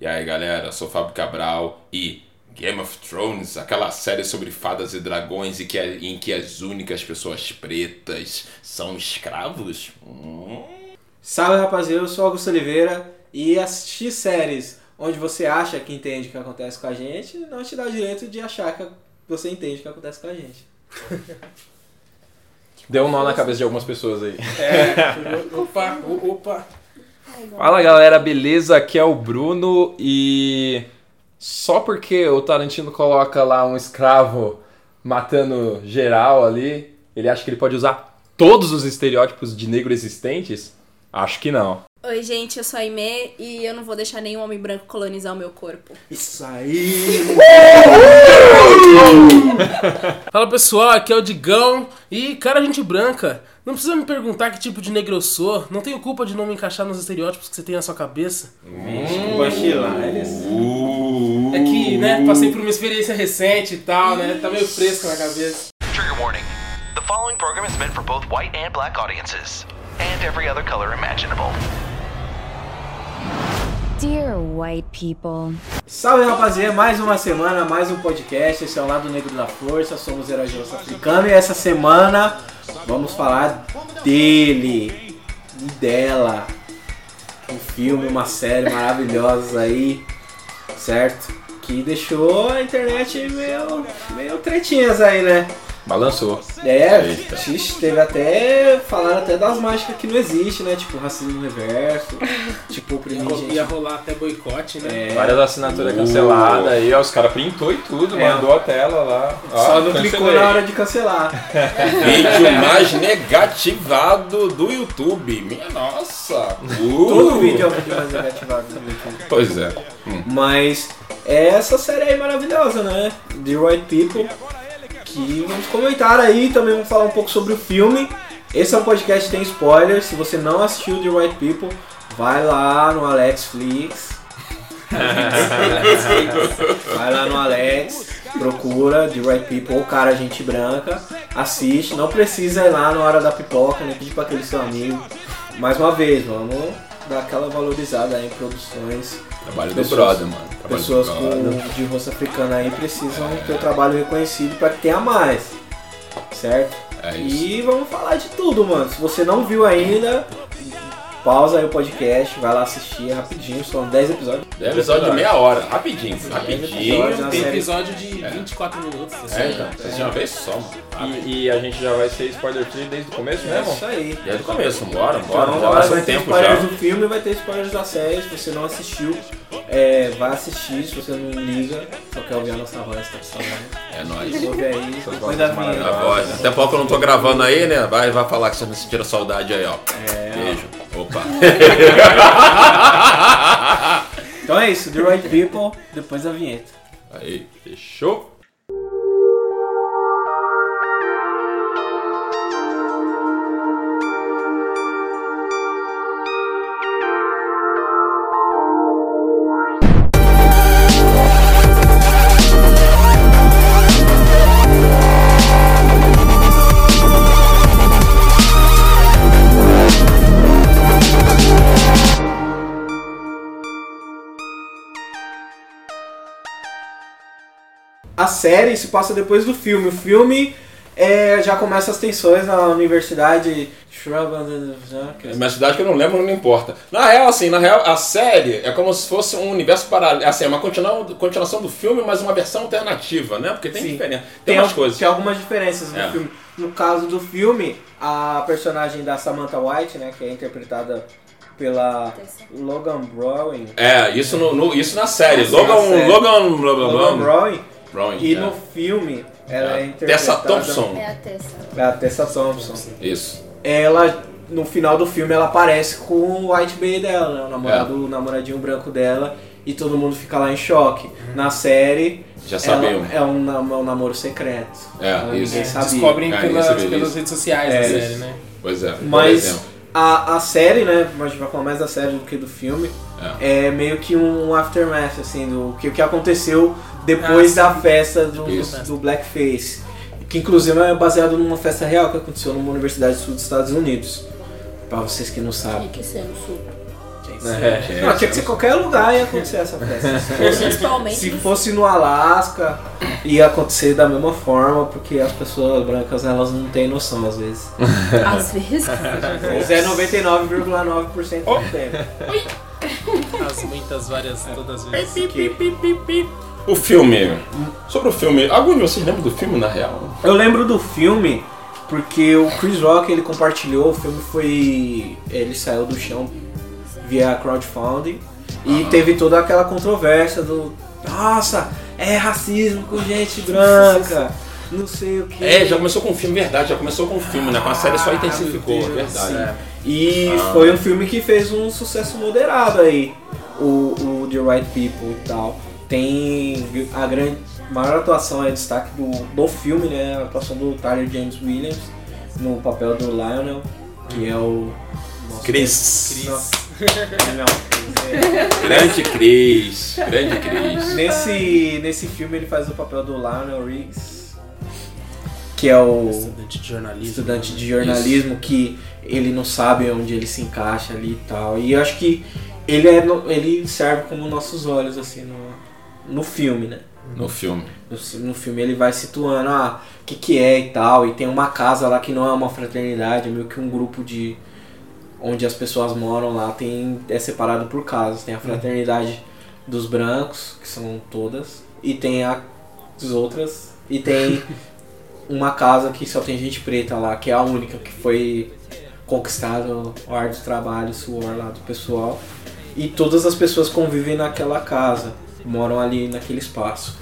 E aí galera, eu sou o Fábio Cabral e Game of Thrones, aquela série sobre fadas e dragões e que, é, em que as únicas pessoas pretas são escravos? Hum. Salve rapaziada, eu sou Augusto Oliveira e assistir séries onde você acha que entende o que acontece com a gente não te dá o direito de achar que você entende o que acontece com a gente. Deu um nó na cabeça de algumas pessoas aí. É, opa, opa. Fala galera, beleza? Aqui é o Bruno e só porque o Tarantino coloca lá um escravo matando geral ali, ele acha que ele pode usar todos os estereótipos de negro existentes? Acho que não. Oi, gente, eu sou a Aimee e eu não vou deixar nenhum homem branco colonizar o meu corpo. Isso aí! Fala pessoal, aqui é o Digão e cara, gente branca. Não precisa me perguntar que tipo de negro eu sou. Não tenho culpa de não me encaixar nos estereótipos que você tem na sua cabeça. Bachilares. É que, né, passei por uma experiência recente e tal, né? Tá meio fresco na cabeça. Trigger warning. The following program is meant for both white and black audiences, and every other color imaginable. Dear white people. Salve rapaziada, mais uma semana, mais um podcast. Esse é o Lado Negro da Força, somos Osso Africano e essa semana vamos falar dele e dela. Um filme, uma série maravilhosa aí, certo? Que deixou a internet meio, meio tretinhas aí, né? Balançou. É, Eita. xixi, teve até. Falaram até das mágicas que não existe, né? Tipo racismo reverso, tipo oprimir gente. Ia rolar até boicote, né? É, Várias assinaturas canceladas aí, ó, os caras printou e tudo, É. mandou a tela lá. Ó, só não cancelei. clicou na hora de cancelar. Vídeo mais negativado do YouTube. Minha nossa. Uh. Todo vídeo é um vídeo mais negativado no YouTube. Pois é. Mas é essa série aí maravilhosa, né? The White People. Que vamos comentar aí, também vamos falar um pouco sobre o filme. Esse é um podcast que tem spoilers. Se você não assistiu The White People, vai lá no Alexflix. vai lá no Alex, procura The Right People ou Cara Gente Branca, assiste. Não precisa ir lá na hora da pipoca, nem pedir para aquele seu amigo. Mais uma vez, vamos dar aquela valorizada aí em produções Trabalho do Pessoas- brother, mano. Trabalho pessoas do com brother. de rosto africano aí precisam ter o trabalho reconhecido para que tenha mais, certo? É isso. E vamos falar de tudo, mano. Se você não viu ainda, pausa aí o podcast, vai lá assistir rapidinho, são 10 episódios. É episódio de meia hora. Rapidinho. Rapidinho. episódios, né? Tem série. episódio de 24 minutos. assim. É, então. Vocês de uma vez só, mano. E, e a gente já vai ser spoiler free desde o começo É mesmo? isso aí. Desde o começo, bora, bora, Então, bora. vai Faz ter tempo spoilers já. do filme, vai ter spoilers da série. Se você não assistiu, é, vai assistir. Se você não liga, só quer ouvir a nossa voz, tá saudade. É nóis. Ouve aí, depois da vinheta. A voz. Até pouco eu não tô gravando aí, né? Vai, vai falar que você não sentiram saudade aí, ó. É, Beijo. Opa. Então é isso, The Right People, depois da vinheta. Aí. Fechou? Série se passa depois do filme. O filme é, já começa as tensões na universidade. É uma cidade que eu não lembro, não importa. Na real, assim, na real, a série é como se fosse um universo paralelo. Assim, é uma continua- continuação do filme, mas uma versão alternativa, né? Porque tem Sim. diferença. Tem, Tem, al- coisas. tem algumas diferenças no É. filme. No caso do filme, a personagem da Samantha White, né, que é interpretada pela Logan Browning. É, isso, no, no- isso na série. Logan, na série. Logan, blá, blá, blá, Logan Browning. Browning, E é. no filme, ela é, É. interpretada... Tessa Thompson. É a Tessa. É a Tessa Thompson. Isso. ela no final do filme ela aparece com o White Bay dela, né? o namorado, o namoradinho branco dela, e todo mundo fica lá em choque. Na série, Já sabiam. é um, nam- um namoro secreto. É, Ela- isso. Ninguém sabia. Descobrem É, pelas, pelas redes sociais É, da isso. série, né? Pois é. Mas a, a série, né? A gente vai falar mais da série do que do filme. É, meio que um aftermath, assim, do que, o que aconteceu depois Ah, da festa do, do Blackface. Que inclusive é baseado numa festa real que aconteceu numa universidade do sul dos Estados Unidos. Pra vocês que não sabem. Rique sendo sul. Quem É. Tinha- Não, tinha que ser qualquer lugar ia acontecer essa festa. Se fosse, Principalmente. se fosse no Alasca, ia acontecer da mesma forma, porque as pessoas brancas elas não têm noção às vezes. Às vezes. Mas é 99,9% do tempo. As muitas várias, todas as vezes. Que- O filme. Sobre o filme. Algum de vocês lembra do filme, na real? Eu lembro do filme porque o Chris Rock ele compartilhou, o filme foi. ele saiu do chão via crowdfunding e teve toda aquela controvérsia do. Nossa, é racismo com gente branca, não sei o que. É, já começou com o filme, verdade. Já começou com o filme, né? Com a série só Ah, intensificou, Deus, verdade. E Ah. foi um filme que fez um sucesso moderado aí, o, o The Right People e tal. Tem a grande maior atuação é destaque do, do filme, né? A atuação do Tyler James Williams no papel do Lionel, que é o. nosso- Chris. Nossa. Não, Chris, é. Grande Cris. Grande Cris. Nesse, nesse filme ele faz o papel do Lionel Riggs, que é o Estudante de jornalismo. estudante de jornalismo que ele não sabe onde ele se encaixa ali e tal. E eu acho que ele, é, ele serve como nossos olhos, assim, no, no filme, né? No filme. No, no filme ele vai situando, ah, o que que é e tal. E tem uma casa lá que não é uma fraternidade, é meio que um grupo de... Onde as pessoas moram lá tem, é separado por casas. Tem a fraternidade dos brancos, que são todas, e tem a- as outras, e tem uma casa que só tem gente preta lá, que é a única que foi conquistado o ar de trabalho, suor lá do pessoal. E todas as pessoas convivem naquela casa, moram ali naquele espaço.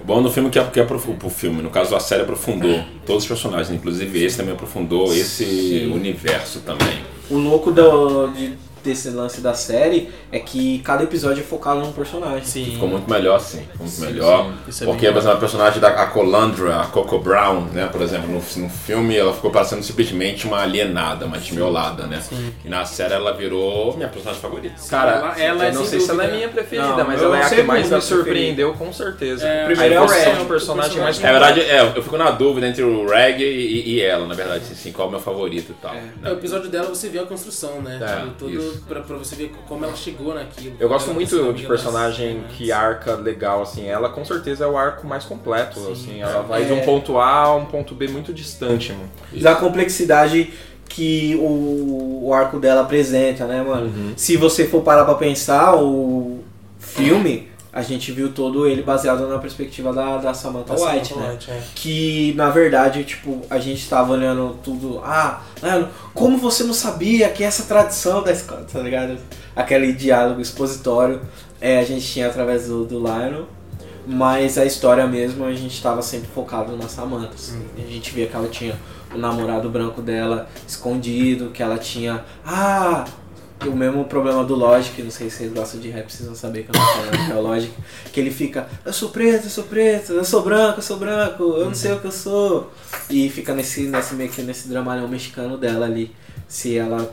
O bom do filme é que é porque é pro, pro filme, no caso a série aprofundou todos os personagens, inclusive esse também aprofundou esse Sim. universo também. O louco do, de- desse lance da série é que cada episódio é focado num personagem. Sim. Ficou muito melhor ficou muito melhor. Isso é porque, por exemplo, a personagem da a Colandra, a Coco Brown, né, por exemplo, no, no filme ela ficou parecendo simplesmente uma alienada, uma desmiolada, né? E na série ela virou minha personagem favorita. Cara, Ela- ela é eu não sei se ela é dúvida. minha preferida, Não, mas ela é a que mais me surpreendeu, com certeza. É, primeiro é o evolução do personagem mais Na verdade, é, eu fico na dúvida entre o Reg e, e ela, na verdade, assim, qual é o meu favorito e tal. É, né? o episódio dela você vê a construção, né? É, Tudo- Tudo isso. pra, pra você ver como ela chegou naquilo. Eu gosto Ela muito de personagem que arca legal, assim. Ela com certeza é o arco mais completo, assim. Ela vai de É. um ponto A a um ponto B muito distante, mano. Da complexidade que o, o arco dela apresenta, né, mano? Se você for parar pra pensar, o filme, a gente viu todo ele baseado na perspectiva da, da Samantha Nossa, White, Samantha né? White, é. que na verdade, tipo, a gente tava olhando tudo. Ah, mano, como você não sabia que essa tradição da escola, tá ligado? Aquele diálogo expositório é, a gente tinha através do, do Lionel. Mas a história mesmo a gente tava sempre focado na Samantha. assim. A gente via que ela tinha o namorado branco dela escondido, que ela tinha. Ah! O mesmo problema do Logic, não sei se vocês gostam de rap, precisam saber que eu não falo que é o Logic, que ele fica, eu sou preto, eu sou preto, eu sou branco, eu sou branco, eu não sei o que eu sou. E fica nesse, nesse meio que nesse dramalhão mexicano dela ali. Se ela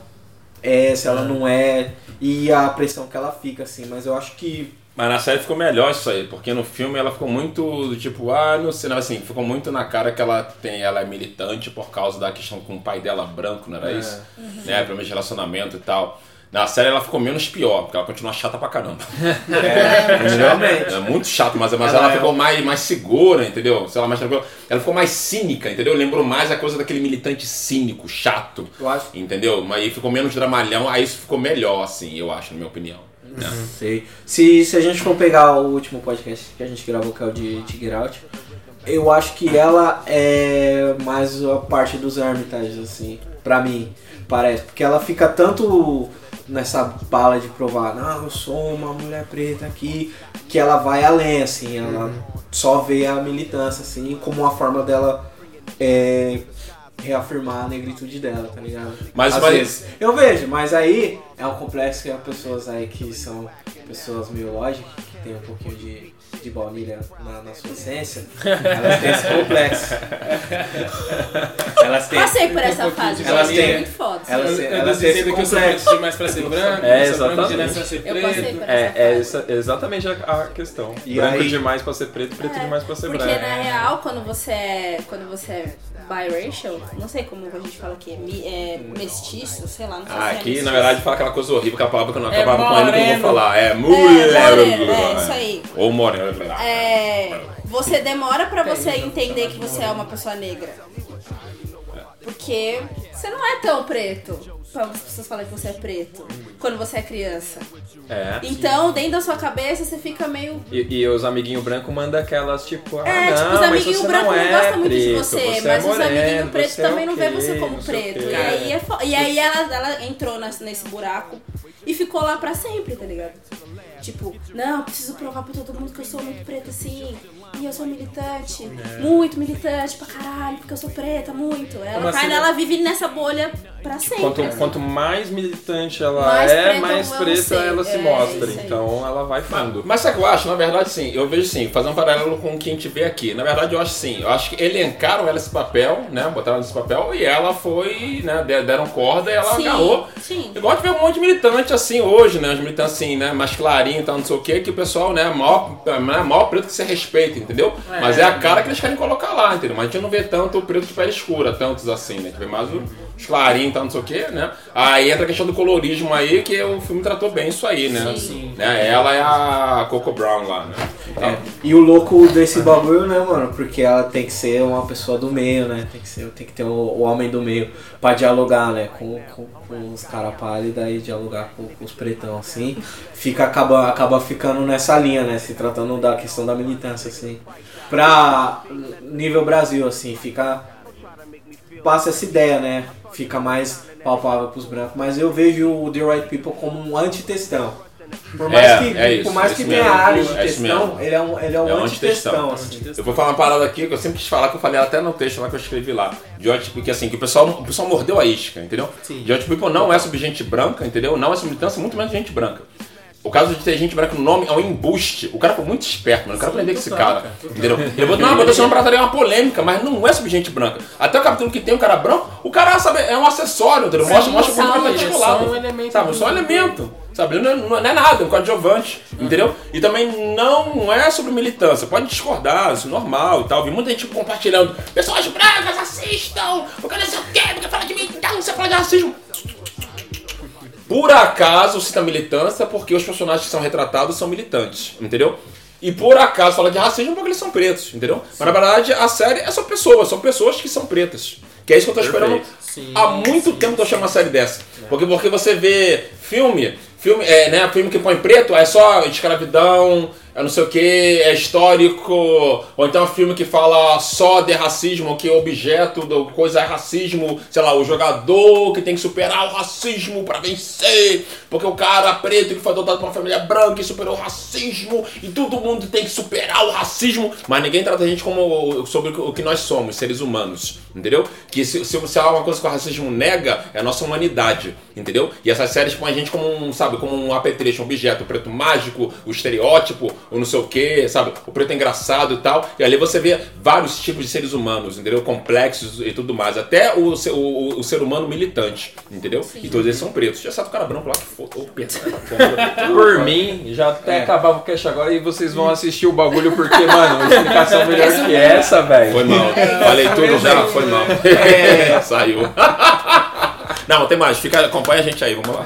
é, se ela não é, e a pressão que ela fica, assim, mas eu acho que. Mas na série ficou melhor isso aí, porque no filme ela ficou muito do tipo, ah, não sei, não, assim, ficou muito na cara que ela tem, ela é militante por causa da questão com o pai dela branco, não era isso? Né, pelo menos relacionamento e tal. Na série ela ficou menos pior, porque ela continua chata pra caramba. É, realmente. É muito chato, mas, mas Ela ela, é ficou mais, mais segura, entendeu? Sei lá, mais tranquila. Ela ficou mais cínica, entendeu? Lembrou mais a coisa daquele militante cínico, chato. Eu acho Entendeu? Mas aí ficou menos dramalhão, aí isso ficou melhor, assim, eu acho, na minha opinião. né? Sei. Se, se a gente for pegar o último podcast que a gente gravou, que é o de, Get Out, eu acho que ela é mais a parte dos Hermitages, assim, pra mim, parece. Porque ela fica tanto nessa bala de provar, não, eu sou uma mulher preta aqui, que ela vai além, assim, ela só vê a militância, assim, como uma forma dela é, reafirmar a negritude dela, tá ligado? Mas- Às mas- vezes. Eu vejo, mas aí é um complexo que há pessoas aí que são pessoas meio lógicas, que tem um pouquinho de, de baunilha na, na sua essência, elas têm esse complexo. elas têm. Passei por essa um fase, de Elas têm- muito foda. elas Eu, têm- eu elas têm esse que eu sou complexo. preto demais pra ser branco, É, eu sou branco demais exatamente. pra ser Eu passei preto. por É, essa é fase. essa- exatamente a, a questão. E Branco aí- demais pra ser preto, preto É, demais pra ser Porque branco. na real, quando você é. Quando você é biracial, não sei como a gente fala aqui, é, é mestiço, sei lá, não sei Ah, se é aqui, mestiço. na verdade, fala que aquela coisa horrível, aquela palavra que eu não É acabava com ele que eu vou falar. É É, mulher. moreno, é, isso aí. Ou moreno. É, você demora pra você entender que você é uma pessoa negra. Porque você não é tão preto. Pra as pessoas falarem que você é preto. Quando você é criança. É. Então, dentro da sua cabeça, você fica meio. E, e os amiguinhos brancos mandam aquelas, tipo, ah, É, não, tipo, os mas amiguinhos brancos não, não, é gostam muito de você, você mas é os moreno, amiguinhos pretos você é também não vê você como não preto. E aí, é fo- e aí ela, ela entrou nesse buraco e ficou lá pra sempre, tá ligado? Tipo, não, preciso provar pra todo mundo que eu sou muito preta assim. E eu sou militante, muito militante pra caralho, porque eu sou preta, muito. Ela Como cai, assim? ela vive nessa bolha pra sempre. Quanto, assim. quanto mais militante ela Mais é, preta mais preta ela se É, mostra. Então ela vai fundo. Mas sabe o que eu acho? Na verdade, sim, eu vejo sim, fazer um paralelo com o que a gente vê aqui. Na verdade, eu acho sim, eu acho que elencaram ela nesse papel, né? Botaram ela nesse papel e ela foi, né? de- Deram corda e ela Sim, agarrou. sim. Igual a gente vê um monte de militante assim hoje, né? Os militantes assim, né? Mais clarinho e tal, não sei o que, que o pessoal, né? Maior, maior preto que se respeita, entendeu? Mas é a cara que eles querem colocar lá, entendeu? Mas a gente não vê tanto o preto de pele escura, tantos assim, né? A gente vê mais os clarinhos e tal, não sei o que, né? Aí entra a questão do colorismo aí, que o filme tratou bem isso aí, né? Sim. Né? Ela é a Coco Brown lá, né? É. E o louco desse bagulho, né, mano? Porque ela tem que ser uma pessoa do meio, né? Tem que, ser, tem que ter o, o homem do meio pra dialogar, né? Com, com, com os caras pálidos e dialogar com, com os pretão, assim. Fica, acaba, acaba ficando nessa linha, né? Se tratando da questão da militância, assim. Pra nível Brasil, assim, fica. Passa essa ideia, né? Fica mais palpável pros brancos. Mas eu vejo o The Right People como um antitextão. Por mais É, que, é isso, por mais é que isso tenha mesmo. áreas de É mesmo. ele é um, ele é um É um antitextão, antitextão. assim. Eu vou falar uma parada aqui que eu sempre quis falar, que eu falei até no texto lá que eu escrevi lá. George, porque assim, que o pessoal, o pessoal mordeu a isca, entendeu? Sim. George People não é sobre gente branca, entendeu? Não é sobre militância, muito menos gente branca. O caso de ter gente branca no nome é um embuste. O cara foi muito esperto, mano. Eu quero aprender com esse cara. Entendeu? Ele botou, não, botou esse nome pra trazer uma polêmica, mas não é sobre gente branca. Até o capítulo que tem um cara branco, o cara, sabe, é um acessório, entendeu? Mostra, mostra como o tá é articulado. só um elemento Sabe, só um elemento. Sabe, não é, não é nada, é um coadjuvante, entendeu? E também não é sobre militância, pode discordar, isso é normal e tal. Vi muita gente compartilhando, pessoas brancas assistam, porque não sei o quê, porque fala de militância, você fala de racismo. Por acaso cita militância porque os personagens que são retratados são militantes, entendeu? E por acaso fala de racismo porque eles são pretos, entendeu? Mas na verdade a série é só pessoas, são pessoas que são pretas. Que é isso que eu tô esperando Sim, há muito tempo que eu chamo uma série dessa. Porque, porque você vê filme, filme, é, né, filme que põe preto, é só escravidão, é não sei o que, é histórico, ou então filme que fala só de racismo, que o objeto da coisa é racismo, sei lá, o jogador que tem que superar o racismo pra vencer, porque o cara preto que foi adotado por uma família branca e superou o racismo, e todo mundo tem que superar o racismo, mas ninguém trata a gente como sobre o que nós somos, seres humanos, entendeu? Que se, se, se há uma coisa que o racismo nega, é a nossa humanidade, entendeu? E essas séries põem a gente como um, sabe, como um apetrecho, um objeto, preto mágico, o estereótipo, o não sei o que, sabe? O preto engraçado e tal. E ali você vê vários tipos de seres humanos, entendeu? Complexos e tudo mais. Até o, ser- o, o ser humano militante, entendeu? E todos eles são pretos. Já sabe o cara branco lá que perdão, porra. Por mim, já até É. acabava o cast agora e vocês vão assistir o bagulho porque, mano, uma explicação melhor que essa, velho. Foi mal. Falei tudo já, foi mal. Saiu. Não, tem mais. Fica, acompanha a gente aí, vamos lá.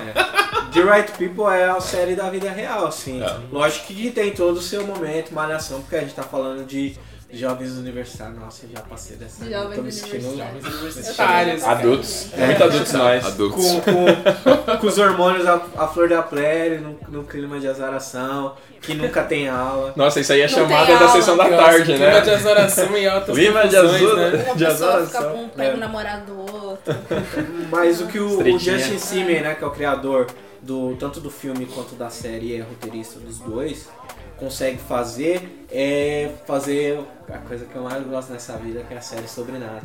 The Right People é a série da vida real, assim. É. Lógico que tem todo o seu momento, malhação, porque a gente tá falando de jovens universitários. Nossa, eu já passei dessa. Jovens tô me sentindo universitários. Universitários. Adultos. É. Muito adultos nós. Adultos. com, com, com os hormônios à, à flor da pele, no, no clima de azaração, que nunca tem aula. Nossa, isso aí é Não chamada da sessão da Nossa, tarde, clima de né? azoração em altas Clima de azul- né? Uma De fica azaração. com um pega É. o namorado do outro. Mas o que o, o. Justin Simon, né, que é o criador do tanto do filme quanto da série é roteirista dos dois, consegue fazer é fazer a coisa que eu mais gosto nessa vida, que é a série sobre nada.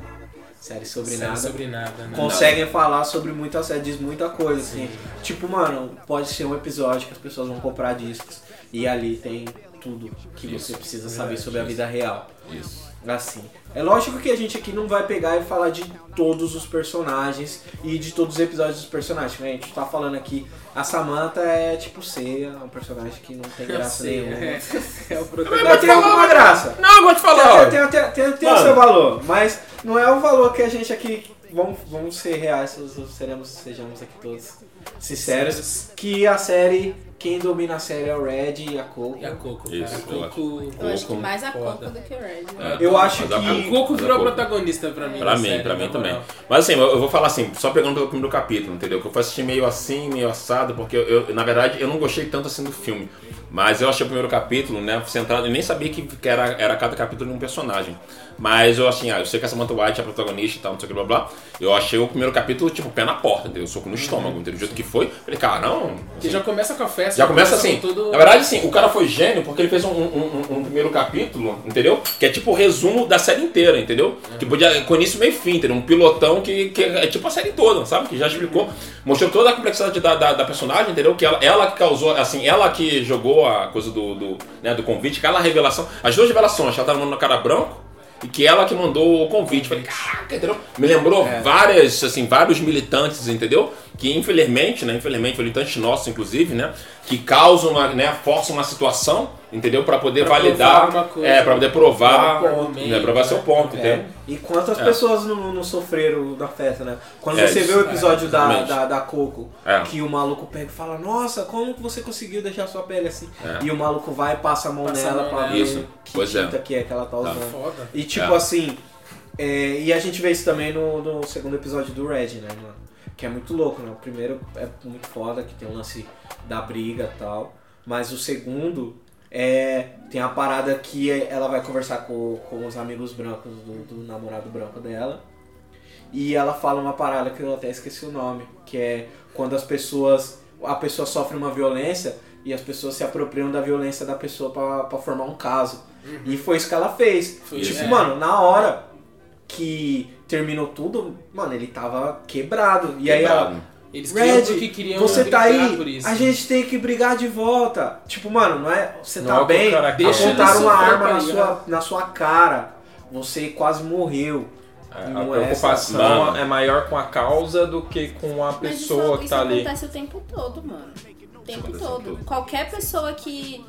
Série sobre Série nada. sobre nada, né? Conseguem falar sobre muita série, diz muita coisa, assim. Tipo, mano, pode ser um episódio que as pessoas vão comprar discos e ali tem tudo que você precisa saber sobre a vida real. Isso. Assim. É lógico que a gente aqui não vai pegar e falar de todos os personagens e de todos os episódios dos personagens. né? A gente tá falando aqui, a Samantha é tipo Ceia, é um personagem que não tem graça sei, nenhuma. é. É o Mas protagonista. tem alguma graça. Não, eu vou te falar. Tem, tem, tem, tem, tem o seu valor, mas não é o valor que a gente aqui. Vamos, vamos ser reais, seremos, sejamos aqui todos. sinceros, que a série, quem domina a série é o Red e a Coco. E a Coco, Isso, cara. A Coco... Eu acho que Coco. mais a Foda. Coco do que o Red. É. Eu acho Mas a- que- O Coco a virou Coco- protagonista pra mim. Pra mim, série, pra mim também. moral. Mas assim, eu eu vou falar assim, só pegando pelo primeiro capítulo, entendeu? Que eu fui assistir meio assim, meio assado, porque eu, eu- na verdade, eu não gostei tanto assim do filme. Mas eu achei o primeiro capítulo, né, centrado, eu nem sabia que, que era, era cada capítulo de um personagem. Mas eu assim, ah, eu sei que a Samantha White é a protagonista e tal, não sei o que, blá blá. Eu achei o primeiro capítulo, tipo, pé na porta, entendeu? Soco no estômago, entendeu? Do jeito que foi. Falei, caramba. Que já começa com a festa. Já começa assim. tudo- Na verdade, sim, o cara foi gênio porque ele fez um, um- um- um primeiro capítulo, entendeu? Que é tipo o resumo da série inteira, entendeu? Que podia, com início, meio fim, entendeu? Um pilotão que, que é tipo a série toda, sabe? Que já explicou. Mostrou toda a complexidade da, da, da personagem, entendeu? Que ela, ela que causou, assim, ela que jogou a coisa do, do, né, do convite, aquela revelação. As duas revelações, ela tava mandando no cara branco. E que ela que mandou o convite. Falei, caraca, entendeu? Me lembrou várias, assim, vários militantes, entendeu? Que infelizmente, né? Infelizmente, militantes nossos, inclusive, né? Que causam, uma, né? Forçam uma situação, entendeu? Pra poder Pra validar. provar uma coisa. é, pra poder provar. Provar um ponto. né, provar seu ponto, entendeu? É. E quantas É. pessoas não, não sofreram da festa, né? Quando É, você isso. vê o episódio da, exatamente. da, da Coco, É. que o maluco pega e fala, nossa, como você conseguiu deixar sua pele assim? É. E o maluco vai e passa a mão Passa nela nela. ver Isso. que Pois é. tinta que é que ela tá usando. Foda. E tipo É. assim, é, e a gente vê isso também no, no segundo episódio do Red, né, mano? Que é muito louco, né? O primeiro é muito foda, que tem o lance da briga e tal. Mas o segundo é. Tem a parada que ela vai conversar com, com os amigos brancos do, do namorado branco dela. E ela fala uma parada que eu até esqueci o nome, que é quando as pessoas. A pessoa sofre uma violência e as pessoas se apropriam da violência da pessoa pra pra formar um caso. E foi isso que ela fez. Foi tipo. É. mano, na hora que terminou tudo, mano, ele tava quebrado. E aí. Quebrado. Eles queriam porque Red, queriam você tá aí, isso. a gente tem que brigar de volta. Tipo, mano, não é. Você Não tá é que bem, cara. Deixa apontaram uma arma tá na sua, na sua cara. Você quase morreu. A Não é preocupação essa- é maior com a causa do que com a Mas isso, pessoa que isso tá ali. acontece o tempo todo, mano. O tempo todo. Qualquer pessoa que.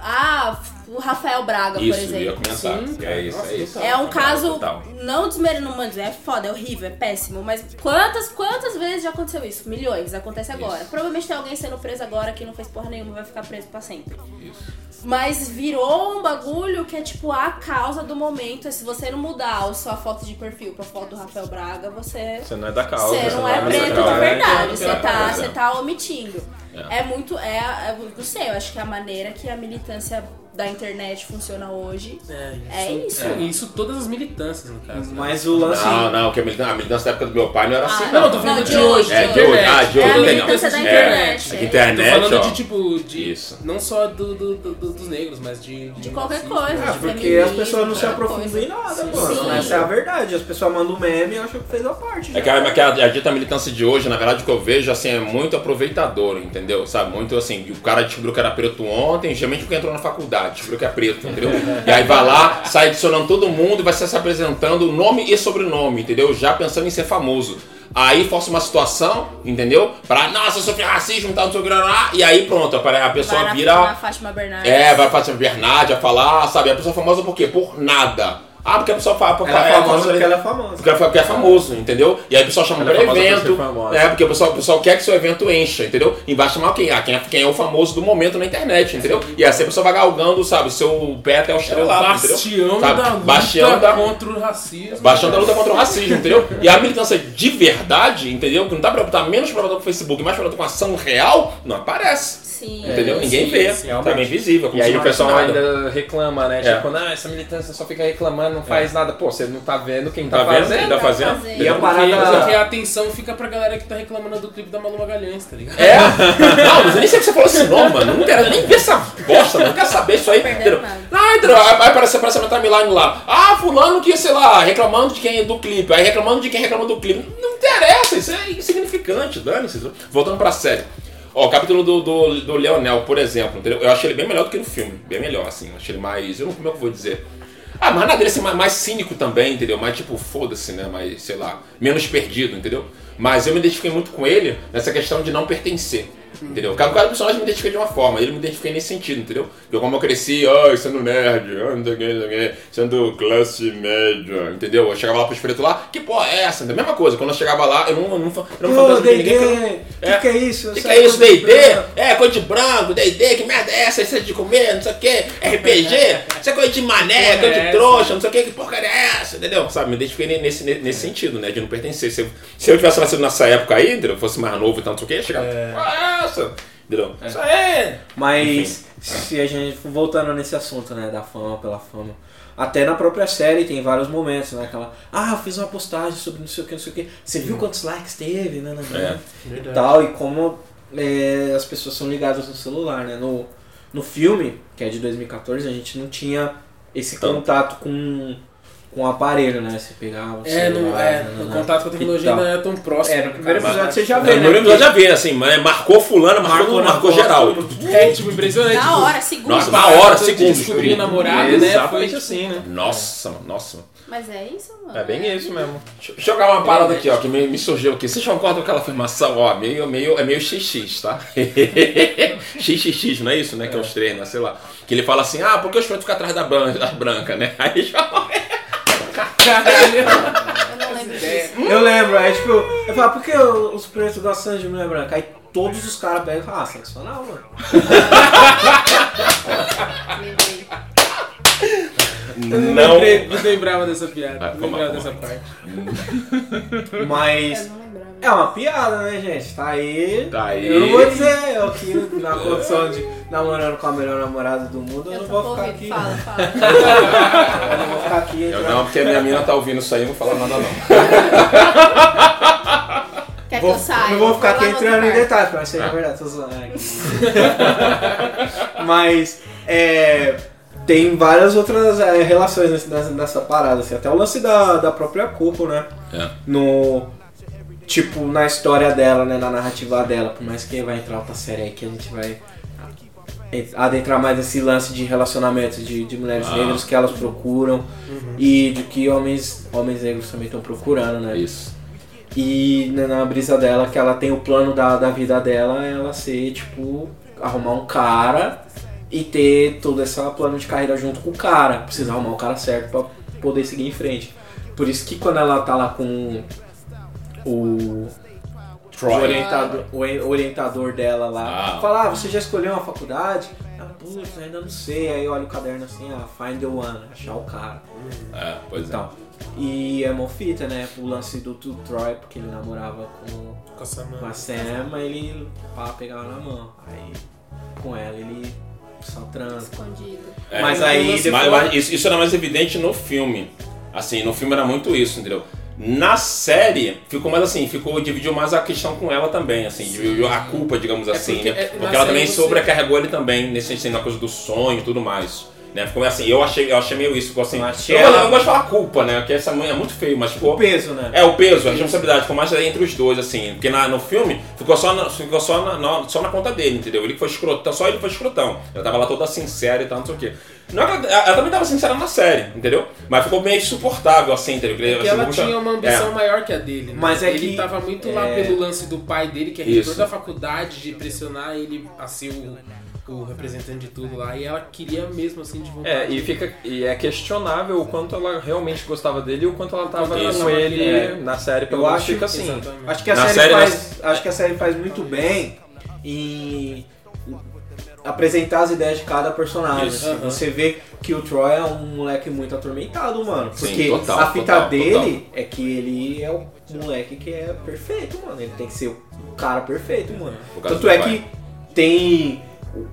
Ah, o Rafael Braga, Isso, por eu ia exemplo. comentar. Sim, é isso, nossa, é isso. É um caso, Total. não desmerecendo, mano, é foda, é horrível, é péssimo, mas quantas, quantas vezes já aconteceu isso? Milhões, acontece agora. Isso. Provavelmente tem alguém sendo preso agora que não fez porra nenhuma, vai ficar preso pra sempre. Isso. Mas virou um bagulho que é tipo a causa do momento. Se você não mudar a sua foto de perfil pra foto do Rafael Braga, você Você não é da causa. você não é mais preto da de verdade, É, você é, tá, é. você tá omitindo. É. É muito, é, é, não sei, eu acho que a maneira que a militância da internet funciona hoje é isso. É, isso todas as militâncias, no caso. né? Mas o lance. Não, não, que a militância, a militância da época do meu pai não era assim, Ah, não. Não, tô falando de de hoje. É, de hoje. internet. Ah, de É hoje. a tem, militância não. da É, internet. é Tô internet, falando ó. de tipo, de. Isso. Não só do, do- do- do- dos negros, mas de. De qualquer racismo. coisa. É, de porque as pessoas não se qualquer aprofundam em nada, Sim, mano. sim. Essa é a verdade. As pessoas mandam um meme e acham que fez a parte. É que, a, que a, a dita militância de hoje, na verdade, o que eu vejo, assim, é muito aproveitador, entendeu? Sabe? Muito assim, o cara descobriu que era preto ontem, geralmente porque entrou na faculdade, descobriu que é preto, entendeu? E aí vai lá, sai adicionando todo mundo, vai se apresentando nome e sobrenome, entendeu? Já pensando em ser famoso. Aí força uma situação, entendeu? Pra, nossa, eu sofri racismo, tal, não sei o que, e aí pronto, a pessoa Vai na, vira. na Fátima Bernardes. É, vai fazer Bernardi a falar, sabe? A pessoa famosa por quê? Por nada. Ah, porque a pessoa fala. Porque Ela é famosa porque ela é famosa. porque ela- porque é famoso, entendeu? E aí o pessoal chama Ela é famosa por evento. ser famosa. É, porque o pessoal, o pessoal quer que seu evento encha, entendeu? E vai chamar quem? Ah, quem é, quem é o famoso do momento na internet, entendeu? E assim a pessoa vai galgando, sabe, seu pé até o estrelado, entendeu? Bastião Sabe? da luta Bastião da- contra o racismo. Baixando a luta contra o racismo, entendeu? E a militância de verdade, entendeu? Que não tá preocupada, menos preocupada com o Facebook, mais preocupada com ação real, não aparece. Sim. Entendeu? Ninguém sim, vê. sim, tá bem visível. E aí o não pessoal ainda reclama, né? É. Tipo, ah, essa militância só fica reclamando, não faz nada. Pô, você não tá vendo quem tá, Tá vendo? fazendo. Quem tá fazendo? fazer. E a parada. porque a atenção fica pra galera que tá reclamando do clipe da Malu Magalhães, tá ligado? É? Não, mas eu nem sei o que você falou esse nome, mano. Não quero nem ver essa bosta, não quero saber isso aí. Ah, entendeu? Aí aparece, aparece na timeline lá. Ah, fulano que, sei lá, reclamando de quem é do clipe. Aí reclamando de quem reclamou do clipe. Não interessa, isso é insignificante, dane-se. Voltando pra série. Ó, o capítulo do, do, do Leonel, por exemplo, entendeu? Eu achei ele bem melhor do que no filme. Bem melhor, assim. Eu achei ele mais. Eu não como é que eu vou dizer. Ah, mas nada dele ser mais, mais cínico também, entendeu? Mais tipo, foda-se, né? Mais, sei lá, menos perdido, entendeu? Mas eu me identifiquei muito com ele nessa questão de não pertencer. Entendeu? Cada, cada personagem me identifica de uma forma, ele me identifica nesse sentido, entendeu? Porque como eu cresci, ai, sendo nerd, ai, não sei o que, não sei o que, sendo classe média, entendeu? Eu chegava lá pros pretos lá, que porra é essa? A mesma coisa, quando eu chegava lá, eu não, eu não, eu não fantasma de ninguém. que eu- que que é isso? O que, que é isso, coisa de D&D? É, coisa de branco, D&D, que merda é essa? Isso é de comer, não sei o que, RPG, isso é coisa de mané, Porra coisa de é trouxa, não sei o que, que porcaria é essa, entendeu? Sabe, me identifiquei nesse, nesse, nesse sentido, né, de não pertencer. Se eu, se eu tivesse nascido nessa época aí, entendeu? Fosse mais novo e tanto, não sei o chegar, porra é essa? Entendeu? Isso aí! Mas se a gente voltando nesse assunto, né, da fama pela fama, até na própria série tem vários momentos, né, aquela, ah, eu fiz uma postagem sobre não sei o que, não sei o que, você viu quantos likes teve, né, né, né, Verdade. e tal, e como é, as pessoas são ligadas no celular, né, no, no filme, que é de 2014, a gente não tinha esse Tanto. contato com, com o aparelho, né, você pegava o É, não, celular, é, né, o né, contato com a tecnologia não é tão próximo. É, no primeiro episódio você já Não, vê, no né, primeiro episódio já vi, assim, mas marcou fulano, marcou, Marcou marcou geral. É, tipo, impressionante. Na tipo, hora, segundo. Nossa, na hora, segundo. descobrir o namorado, né? Foi Exatamente assim, né? Nossa, mano, nossa. mano. Mas é isso, mano. É bem isso mesmo. Deixa eu jogar uma parada aqui, ó, que me, me surgiu aqui. Vocês concordam com aquela afirmação? Ó, meio, meio, é meio XX, tá? XXX, não é isso, né? Que é os treinos, sei lá. Que ele fala assim, ah, por que os pretos ficam atrás da branca, das brancas, né? Aí já... Caralho. Eu não lembro disso. Eu lembro, aí tipo, eu falo, por que os pretos gostam de mulher branca? Aí todos os caras pegam e falam, ah, sexo anal, mano. Lembrei. Eu não, Não. lembrei, não lembrava dessa piada. Ah, lembrava dessa parte. Mas é uma piada, né, gente? Tá aí. Tá aí. Eu não vou dizer, eu aqui na condição de namorando com a melhor namorada do mundo, eu, Eu não vou ficar aqui. Fala, fala. Eu não vou ficar aqui. Eu não, porque a minha mina tá ouvindo isso aí, eu não vou falar nada não. Quer Vou- que eu saia? não vou ficar aqui entrando em detalhes, mas seja Ah. verdade, tô zoando aqui. mas é, tem várias outras é, relações nessa, nessa parada, assim, até o lance da, da própria Coco, né? É. No. Tipo, na história dela, né? Na narrativa dela, por mais que vai entrar outra série aí que a gente vai adentrar mais nesse lance de relacionamento de, de mulheres Ah. negras que elas procuram e de que homens, homens negros também estão procurando, né? Isso. E na, na brisa dela, que ela tem o plano da, da vida dela, ela ser, tipo, arrumar um cara e ter todo esse plano de carreira junto com o cara. Precisa arrumar o cara certo pra poder seguir em frente. Por isso que quando ela tá lá com o, o Troy. orientador, o ori- orientador dela lá, Ah. fala, ah, você já escolheu uma faculdade? Ela, putz, ainda não sei. Aí olha o caderno assim, ah, find the one, achar o cara. É, pois é. Então, e é mó fita, né? O lance do, do Troy, porque ele namorava com, Com a Sam, ele pá, pegava na mão. Aí com ela ele só transa. Escondido. É, Mas aí mas- depois- mas isso, isso era mais evidente no filme. Assim, no filme era muito isso, entendeu? Na série, ficou mais assim, ficou, dividiu mais a questão com ela também, assim, dividiu a culpa, digamos assim, porque, né? é, Porque ela também você- sobrecarregou ele também, nesse sentido, na coisa do sonho e tudo mais. Né? Ficou meio assim, eu achei, eu achei meio isso, ficou assim. Eu Eu, achei eu, ela- gosto de falar culpa, né? Porque essa mãe é muito feio, mas ficou. O peso, né? É, o peso, a responsabilidade, ficou mais entre os dois, assim. Porque na- no filme ficou só na, ficou só na, na- só na conta dele, entendeu? Ele que foi escrotão, só ele foi escrotão. Ela tava lá toda sincera e tal, não sei o quê. Não é que ela, ela também tava sincera na série, entendeu? Mas ficou meio insuportável, assim, entendeu? Porque Assim, ela muito- tinha uma ambição é. maior que a dele. Né? Mas é ele que- tava muito lá é- pelo lance do pai dele, que é reitor da faculdade, de pressionar ele a ser o, o representante de tudo lá. E ela queria mesmo assim de vontade. É, e, fica, e é questionável o quanto ela realmente gostava dele e o quanto ela tava Quanto ela com ele querendo. na série, pelo Eu menos acho fica assim. Exatamente. Acho que a Na série, série, faz, acho que a série faz muito bem em apresentar as ideias de cada personagem. Isso. assim. Você vê que o Troy é um moleque muito atormentado, mano. Sim, Porque total, a fita total, dele é que ele é o moleque que é perfeito, mano. Ele tem que ser o cara perfeito, mano. Tanto é que tem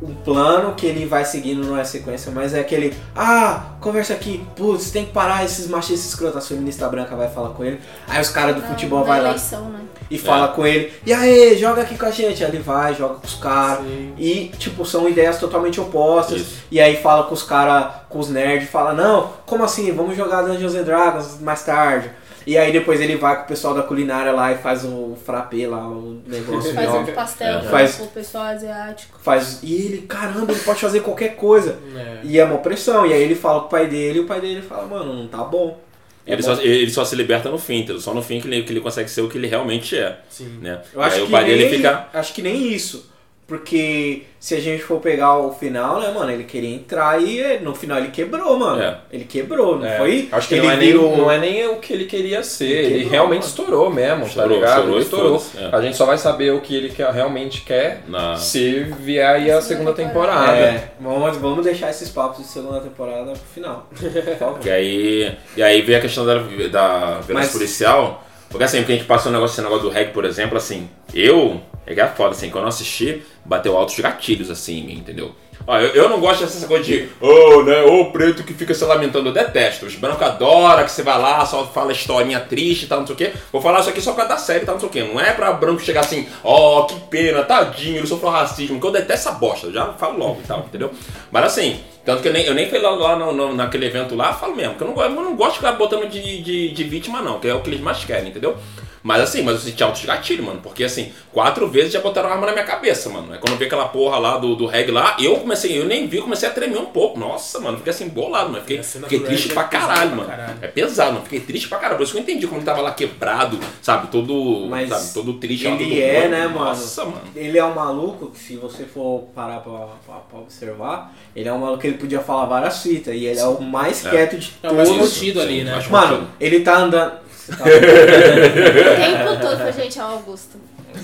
um plano que ele vai seguindo, não é sequência, mas é aquele, ah, conversa aqui, putz, tem que parar esses machistas escrotos, a feminista branca vai falar com ele, aí os caras do futebol Na vai lá eleição, né? e fala com ele, e aí, joga aqui com a gente, aí ele vai, joga com os caras, e tipo, são ideias totalmente opostas, Isso. e aí fala com os caras, com os nerds, fala, não, como assim, vamos jogar Dungeons and Dragons mais tarde. E aí depois ele vai com o pessoal da culinária lá e faz o frappé lá, o negócio Faz um pastel pra- Faz- pro pessoal asiático. Faz. E ele, caramba, ele pode fazer qualquer coisa. É. E é uma pressão. E aí ele fala com o pai dele e o pai dele fala, mano, não tá bom. É Ele bom. só, ele só se liberta no fim? Só no fim que ele, que ele consegue ser o que ele realmente é. Sim. Né? Eu E acho aí que o pai nem, dele fica. Acho que nem isso. Porque se a gente for pegar o final, né, mano, ele queria entrar e eh, no final ele quebrou, mano. É. Ele quebrou, não É, foi? Acho que ele não, é nem, virou- não é nem o que ele queria ser. Ele, quebrou, realmente mano. estourou mesmo, Estourou, tá ligado? estourou Ele estourou. é. A gente só vai saber o que ele quer- realmente quer Na- se vier aí a segunda temporada. É, vamos, vamos deixar esses papos de segunda temporada pro final. E aí, e aí vem a questão da, da violência Mas- policial. Porque assim, porque a gente passou um negócio, esse negócio do reggae, por exemplo, assim, eu, é que é foda, assim, quando eu assisti, bateu altos gatilhos, assim, em mim, entendeu? Eu, eu não gosto dessa coisa de, ô, né, ô preto que fica se lamentando, eu detesto. Os brancos adoram que você vai lá, só fala historinha triste e tal, não sei o quê. Vou falar isso aqui só por causa da série e tal, não sei o quê. Não é pra branco chegar assim, ó, que pena, tadinho, ele sofreu racismo, que eu detesto essa bosta, eu já falo logo e tal, entendeu? Mas assim, tanto que eu nem, eu nem fui lá, lá no- no- naquele evento lá, falo mesmo, que eu não, gosto- eu não gosto de ficar botando de, de, de vítima, não, que é o que eles mais querem, entendeu? Mas assim, mas eu senti altos gatilhos, mano. Porque assim, quatro vezes já botaram arma na minha cabeça, mano. É quando eu vi aquela porra lá do, do reggae lá, eu comecei, eu nem vi, eu comecei a tremer um pouco. Nossa, mano, fiquei assim, bolado, mano. Fiquei, fiquei triste pra é caralho, mano. É pesado, mano. Fiquei triste pra caralho. Por isso que eu entendi como ele tava lá quebrado, sabe? Todo. Mas sabe? Todo triste. lá, ele todo é, né, mano? Nossa, mano. Ele é um maluco que, se você for parar pra, pra- pra observar, ele é um maluco que ele podia falar várias fitas. E ele é o mais É. quieto de É o mais todos. contido ali, né? Mano, contido. ele tá andando. Tá- O tempo todo foi, gente, é o Augusto.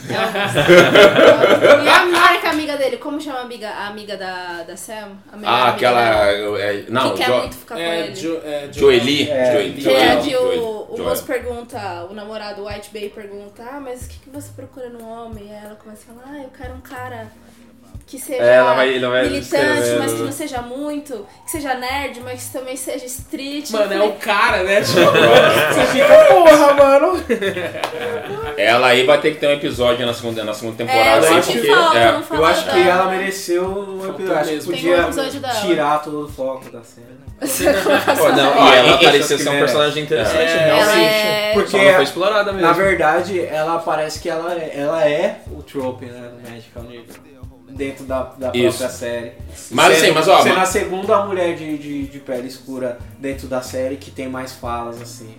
É o Augusto. E a Marca, amiga dele, como chama a amiga, a amiga da, da Sam? Ah, amiga aquela. dela, é, não, que quer Jo- muito ficar com É, ele. Jo, é, Jo- Joeli. É, Joeli. Que é Joeli, o, o moço pergunta, o namorado White Bay pergunta, ah, mas o que, que você procura no homem? E aí ela começa a falar, ah, eu quero um cara que seja É, ela vai- ela vai militante, mas que não seja muito, que seja nerd, mas que também seja street. Mano, é o cara, né? Tipo, você fica, porra, mano. Ela aí vai ter que ter um episódio na segunda, na segunda é, temporada. eu aí, senti porque- falta, é. Eu acho que ela mereceu um episódio. Acho que podia um episódio dela. tirar todo o foco da cena. Pô, não, Ó, e ela parecia ser um é. personagem interessante, É, realmente. ela é- Porque Só não foi explorada mesmo. Na verdade, ela parece que ela, é- ela é o trope, né, do Magical Nigga. Dentro da, da Isso. própria série. Mas Sendo- assim, mas ó, Sendo mas- a segunda mulher de, de, de pele escura dentro da série que tem mais falas, assim.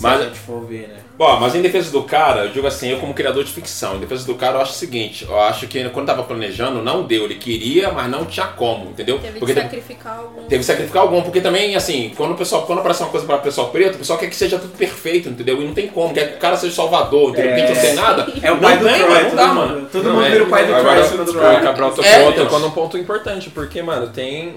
Mas- a gente for ver, né? Bom, mas em defesa do cara, eu digo assim, eu como criador de ficção, em defesa do cara eu acho o seguinte, eu acho que quando tava planejando, não deu, ele queria, mas não tinha como, entendeu? Teve Porque que teve, sacrificar algum. teve que sacrificar algum, porque também, assim, quando o pessoal, quando aparece uma coisa para o pessoal preto, o pessoal quer que seja tudo perfeito, entendeu? E não tem como, quer que o cara seja salvador, entendeu? É. Não tem nada. É o não pai do tem, Troy, mano, não todo dá, mundo- mano. Todo Não, mundo é. vira o pai do Troy Agora, em cima do o Troy. Cabral tocou, É, tocou num ponto importante, porque, mano, tem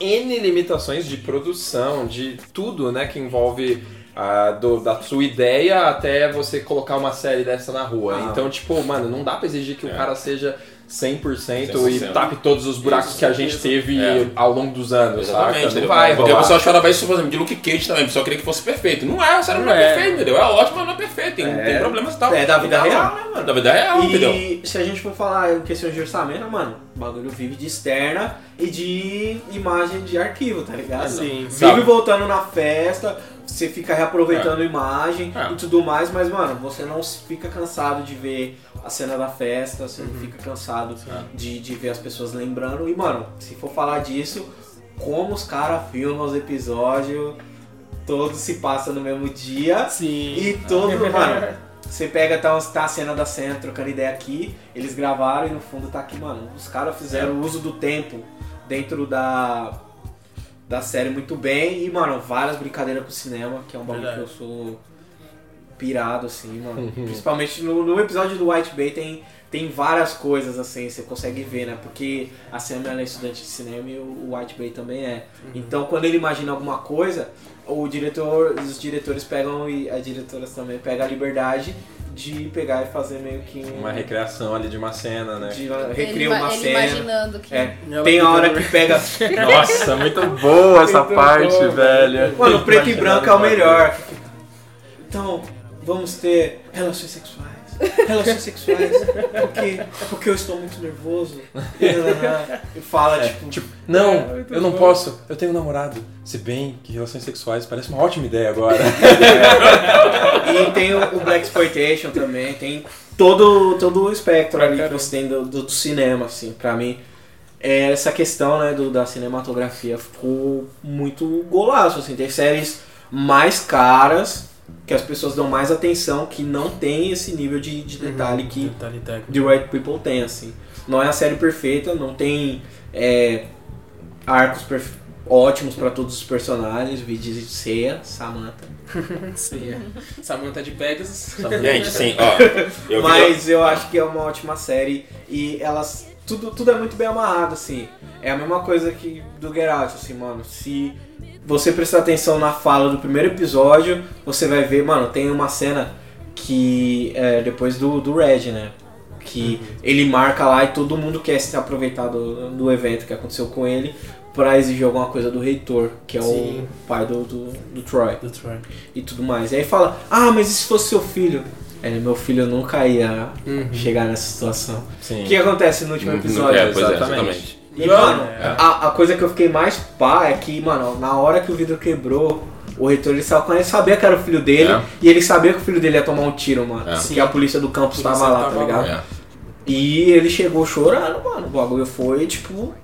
N limitações de produção, de tudo, né, que envolve ah, do- da sua ideia até você colocar uma série dessa na rua. Ah. Então, tipo, mano, não dá pra exigir que É. o cara seja 100%, 100%. e tape todos os buracos que a gente teve É. ao longo dos anos, Exatamente, saca? Não vai Porque o rolar. pessoal chorava isso, por exemplo, de Luke Cage também, o pessoal queria que fosse perfeito. Não é, a série não, Não é, é. perfeita, entendeu? É ótimo, mas não é perfeito, tem, É. tem problemas e tal. É da vida Não, real, né, mano? Da vida real, entendeu? E se a gente for falar em questão de orçamento, mano, o bagulho vive de externa e de imagem de arquivo, tá ligado? Sim, Vive sabe? voltando na festa, você fica reaproveitando imagem É. e tudo mais, mas, mano, você não fica cansado de ver a cena da festa, você Uhum. não fica cansado É. de, de ver as pessoas lembrando. E, mano, se for falar disso, como os caras filmam os episódios, todos se passam no mesmo dia. Sim. E todo, mano, você pega, tá, tá a cena da cena trocando ideia aqui, eles gravaram e no fundo tá aqui, mano. Os caras fizeram o uso do tempo dentro da, da série muito bem e, mano, várias brincadeiras com o cinema, que é um bagulho que Verdade. eu sou pirado, assim, mano. Principalmente no, no episódio do White Bay tem, tem várias coisas, assim, você consegue ver, né? Porque a Sam ela é estudante de cinema e o o White Bay também é. Então, quando ele imagina alguma coisa, o diretor, os diretores pegam e as diretoras também pegam a liberdade de pegar e fazer meio que um- Uma recriação ali de uma cena, né? de recria uma ele cena. imaginando que. É, tem a hora que pega. Nossa, muito boa essa Muito parte, boa, velho. Mano, o preto e branco é o melhor. Então, vamos ter relações sexuais. Relações sexuais. Porque, porque eu estou muito nervoso. E fala, tipo. Tipo, não, É, eu não bom. posso, eu tenho um namorado. Se bem que relações sexuais parece uma ótima ideia agora. E tem o, o Black Exploitation também, tem todo, todo o espectro ali que você tem do, do, do cinema, assim, pra mim. É, essa questão né, do, da cinematografia ficou muito golaço, assim, tem séries mais caras, que as pessoas dão mais atenção, que não tem esse nível de, de detalhe que Detalhe. The Right People tem, assim. não é a série perfeita, não tem é, arcos perfe- ótimos pra todos os personagens, vi de Seiya, Samantha. Sim, é. Samantha de Pegasus. Gente, assim, ó. Eu Mas eu acho que é uma ótima série e elas. Tudo, tudo é muito bem amarrado, assim. É a mesma coisa que do Get Out, assim, mano. Se você prestar atenção na fala do primeiro episódio, você vai ver, mano, tem uma cena que é depois do, do Red, né? Que ele marca lá e todo mundo quer se aproveitar do, do evento que aconteceu com ele pra exigir alguma coisa do reitor, que é Sim. o pai do, do, do Troy Do Troy. e tudo mais. E aí fala, ah, mas e se fosse seu filho? É, meu filho nunca ia chegar nessa situação. Sim. O que acontece no último Não- episódio? é, pois é, exatamente. E, mano, a, a coisa que eu fiquei mais pá é que, mano, na hora que o vidro quebrou, o reitor ele saiu com ele sabia que era o filho dele É. e ele sabia que o filho dele ia tomar um tiro, mano. É. Porque a polícia do campus Polícia tava lá, tava tá ligado? É. E ele chegou chorando, mano. O bagulho foi, tipo,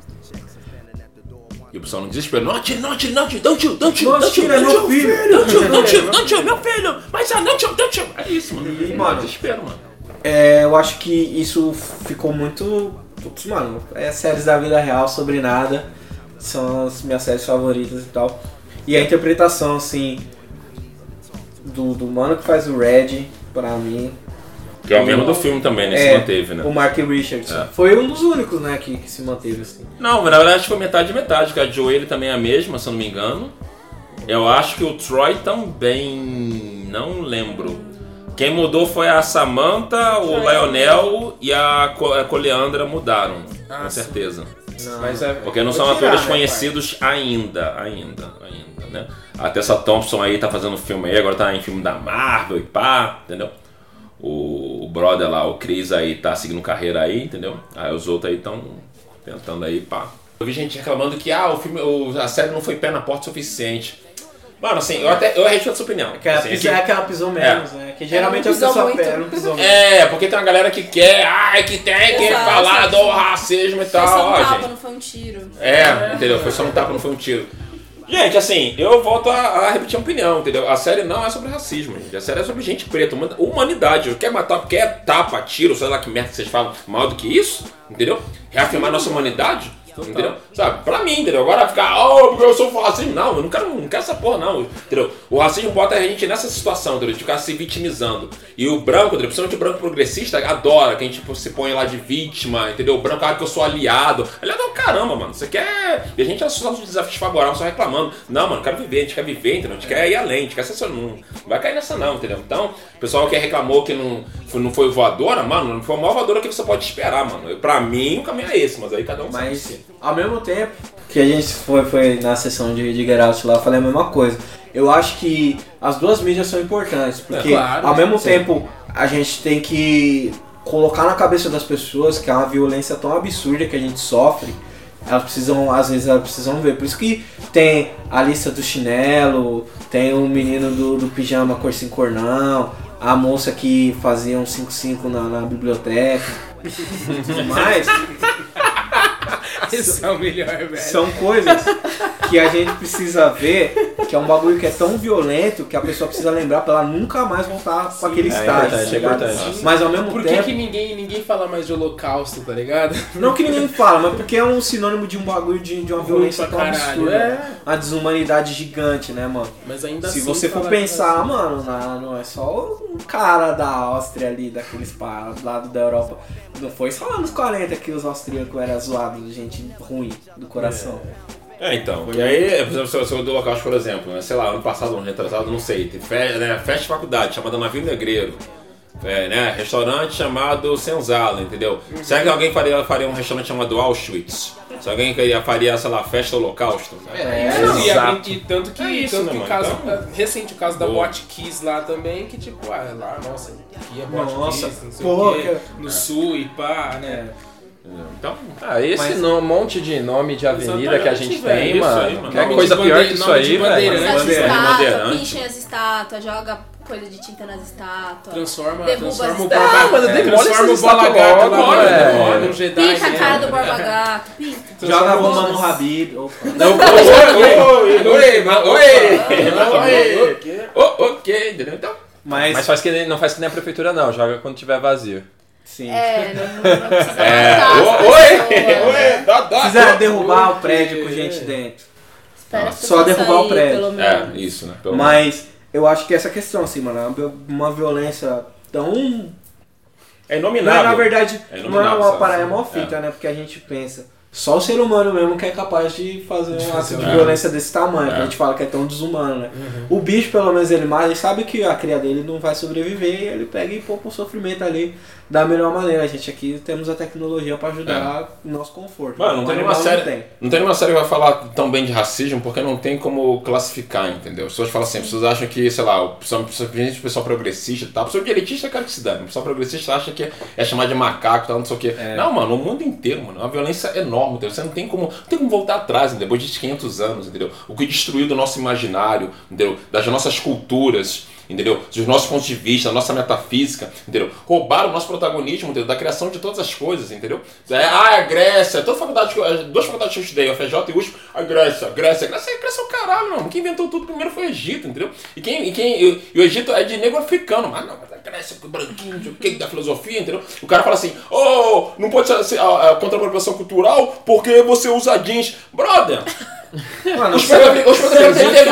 E o pessoal no desespero. Não atire, não atire, não atire, don't you, don't you, Não don't you, atire, é don't meu filho. don't you, don't you, don't you, meu filho. Mas ah, don't you, don't you. É isso, mano. E, mano, desespero, mano. É, eu acho que isso ficou muito. Putz, mano, é séries da vida real sobre nada. São as minhas séries favoritas e tal. E a interpretação, assim, do, do mano que faz o Red, pra mim. Que é o mesmo do filme também, né? Se é, manteve, né? O Mark Richardson. É. Foi um dos únicos, né, que, que se manteve, assim. Não, mas na verdade foi metade e metade, porque a Joelle também é a mesma, se eu não me engano. Eu acho que o Troy também. Não lembro. Quem mudou foi a Samantha, o Lionel e a, Co a Coleandra mudaram, com certeza. Mas é, Porque não são tirar, atores né, conhecidos ainda, ainda, ainda, né? A Tessa Thompson aí tá fazendo filme aí, agora tá em filme da Marvel e pá, entendeu? O, o brother lá, o Chris aí tá seguindo carreira aí, entendeu? Aí os outros aí estão tentando aí, pá. Eu vi gente reclamando que ah, o filme, o- a série não foi pé na porta o suficiente. Mano, assim, eu até eu respeito a sua opinião. Aquela, Assim, pisa, que- é aquela pisou menos, né? Que geralmente não as pisou pegam, não pisou muito. É, porque tem uma galera que quer, ai, que tem que Exato. falar do racismo e Foi tal. só um Ó, tapa, gente. não foi um tiro. É, entendeu? Foi só um tapa, não foi um tiro. Gente, assim, eu volto a, a repetir a opinião, entendeu? A série não é sobre racismo, gente. A série é sobre gente preta, huma- humanidade. Quer matar, quer tapa, tiro, sei lá que merda que vocês falam mal do que isso, entendeu? Reafirmar nossa humanidade, entendeu? Sabe? Pra mim, entendeu? Agora ficar, oh, porque eu sou racismo. Não, eu não quero, não quero essa porra, não, entendeu? O racismo bota a gente nessa situação, entendeu? De ficar se vitimizando. E o branco, entendeu? Principalmente o branco progressista, adora que a gente tipo, se põe lá de vítima, entendeu? O branco, ah, que eu sou aliado. Aliado é o caramba, mano. Você quer. E a gente é só de desafios favoráveis, só reclamando. Não, mano, quero viver, a gente quer viver, entendeu? A gente quer ir além, a gente quer ser só. Não vai cair nessa, não, entendeu? Então, o pessoal que reclamou que não foi, não foi voadora, mano, não foi a maior voadora que você pode esperar, mano. Pra mim, o caminho é esse, mas aí cada um Mas. Ao mesmo tempo que a gente foi, foi na sessão de, de Get Out lá, eu falei a mesma coisa. Eu acho que as duas mídias são importantes, porque claro, ao mesmo sim. tempo a gente tem que colocar na cabeça das pessoas que é uma violência tão absurda que a gente sofre. Elas precisam, às vezes elas precisam ver. Por isso que tem a lista do chinelo, tem o menino do, do pijama cor sem cor não, a moça que fazia um 5-5 na, na biblioteca e tudo mais. Esse é o melhor, velho. São coisas que a gente precisa ver, que é um bagulho que é tão violento que a pessoa precisa lembrar pra ela nunca mais voltar pra aquele é estágio. tá é. Mas ao mesmo Por que, tempo. que ninguém, ninguém fala mais de holocausto, tá ligado? Não que ninguém fala, mas porque é um sinônimo de um bagulho de, de uma violência tão absurda. é. Uma desumanidade gigante, né, mano? Mas ainda Se assim, você for pensar, mano, na- não é só um cara da Áustria ali, daqueles lado da Europa. Não foi só anos 40 que os austríacos eram zoados, gente ruim do coração. É, então. E aí, por exemplo, se eu- se eu do Holocausto, por exemplo, né, sei lá, ano passado, ano retrasado, não sei, tem fe, né, festa de faculdade chamada Navio Negreiro. É, né, restaurante chamado Senzala, entendeu? Será que alguém faria, faria um restaurante chamado Auschwitz? Se alguém queria- faria, sei lá, festa holocausto? É, e, Exato. e tanto que, É isso, tanto né, que o caso, Então- recente o caso da Boa. Bot Kiss lá também, que tipo, ah, lá, nossa, aqui é Bot Nossa, Kiss, não sei pô, o quê, que- no sul e pá, né? Então, Ah, esse Mas- no- monte de nome de avenida que a gente tem, mano. aí, mano. Que é coisa pior que isso aí, velho. Pinchem as estátuas, joga coisa de tinta nas estátuas. Transforma, Derruba transforma o. Borba Ah, demole transforma o estátuas Gato né? num Jedi. Pinta a né? cara do Borba Gato, pinta. Joga a bomba no Habib. Opa. Oi, oi, oi! oh, ok, entendeu? Então, Mas, Mas faz que nem, não faz que nem a prefeitura, não. Joga quando tiver vazio. Sim. É, não, não precisa É, oi, né? oi, dá, dá. Precisa derrubar o prédio com gente dentro. Só derrubar o prédio. Pelo menos. É, isso, né? Pelo Mas eu acho que essa questão, assim, mano, é uma- uma violência tão. É Não, inominável. na verdade, É não é uma parada, é mó fita, né? Porque a gente pensa. Só o ser humano mesmo que é capaz de fazer um ato de É. violência desse tamanho, que É. a gente fala que é tão desumano, né? O bicho, pelo menos, ele mata, ele sabe que a cria dele não vai sobreviver e ele pega e poupa o sofrimento ali da melhor maneira. A gente aqui temos a tecnologia pra ajudar o nosso conforto. Mano, não O tem nenhuma série. Não tem. Não tem nenhuma série que vai falar tão bem de racismo porque não tem como classificar, entendeu? As pessoas falam assim, as pessoas acham que, sei lá, o pessoal, principalmente o pessoal progressista e tal, o pessoal direitista cara que se dane. O pessoal progressista acha que é chamar de macaco e tal, não sei o quê. Não, mano, o mundo inteiro, mano, é uma violência enorme, entendeu? Você não tem como, não tem como voltar atrás, entendeu? Depois de 500 anos, entendeu? O que destruiu do nosso imaginário, entendeu? Das nossas culturas, entendeu? Dos nossos pontos de vista, da nossa metafísica, entendeu? Roubaram o nosso protagonismo, entendeu? Da criação de todas as coisas, entendeu? É, ah, a Grécia, toda faculdade, as duas faculdades que eu estudei, a FJ e USP, a Grécia, Grécia, Grécia, Grécia é o caralho, não. Quem inventou tudo primeiro foi o Egito, entendeu? E quem, e quem, e, e o Egito é de negro africano, mas não, mas a Grécia, o branquinho, o que, da filosofia, entendeu? O cara fala assim, oh, não pode ser, ah, ah, contra a apropriação cultural porque você usa jeans. Brother, Mano, os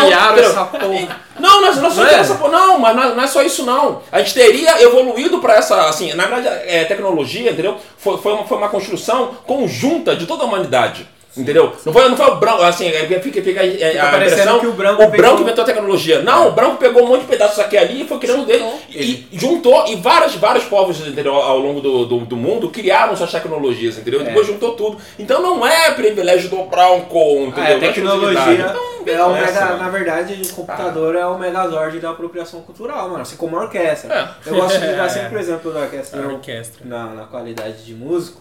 criaram entendeu? essa porra. Não, é- é só Não é? essa porra, não, mas não é, não é só isso não. A gente teria evoluído para essa, assim, na verdade, é, tecnologia, entendeu? Foi, foi, uma, foi uma construção conjunta de toda a humanidade. Entendeu? Não foi, não foi o branco, assim, é, fica, fica, é, Fica a impressão que o branco o branco inventou a tecnologia. Não, o branco pegou um monte de pedaços aqui ali e foi criando dele. E, e juntou, e vários, vários povos entendeu, ao longo do, do, do mundo criaram suas tecnologias, entendeu? É. Depois juntou tudo. Então não é privilégio do branco, entendeu? Ah, a Não é tecnologia exclusividade. Então, é o mega, mano. na verdade, o computador é o megazord da apropriação cultural, mano. Assim como a orquestra. É. Eu gosto de dar sempre o exemplo da orquestra, A orquestra. Na, na qualidade de músico,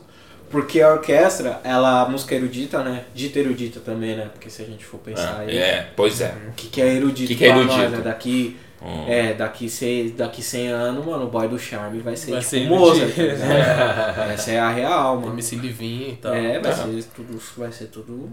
porque a orquestra, ela, a música erudita, né? Dita erudita também, né? Porque se a gente for pensar aí, É, pois é. o que, que é erudito Que que é erudito? nós, né? Daqui, Hum. é, daqui, seis, daqui 100 anos, mano, o boy do charme vai ser Vai tipo ser Mozart. ligado? Essa é a real, mano. MC Livinho e tal. É, vai ser tudo. Vai ser tudo.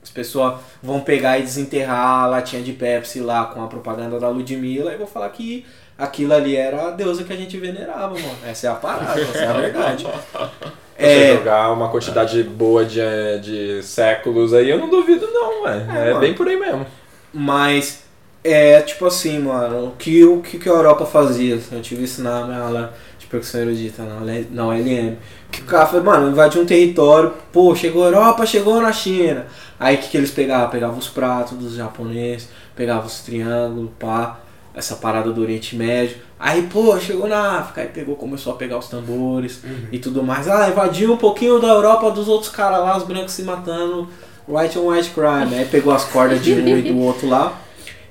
As pessoas vão pegar e desenterrar a latinha de Pepsi lá com a propaganda da Ludmilla e vão falar que aquilo ali era a deusa que a gente venerava, mano. Essa é a parada, essa é a verdade. Você É, jogar uma quantidade boa de, de séculos aí, eu não duvido não, ué. É, É, bem por aí mesmo. mas é tipo assim, mano, o que, o que a Europa fazia? Eu tive isso na minha aula de percussão erudita, na ULM. Que o cara falou, mano, invadiu um território, pô, chegou a Europa, chegou na China. Aí o que, que eles pegavam? Pegavam os pratos dos japoneses, pegavam os triângulos, pá, essa parada do Oriente Médio. Aí, pô, chegou na África, aí pegou, começou a pegar os tambores e tudo mais. Ah, invadiu um pouquinho da Europa dos outros caras lá, os brancos se matando, white on white crime. Aí pegou as cordas de um e do outro lá.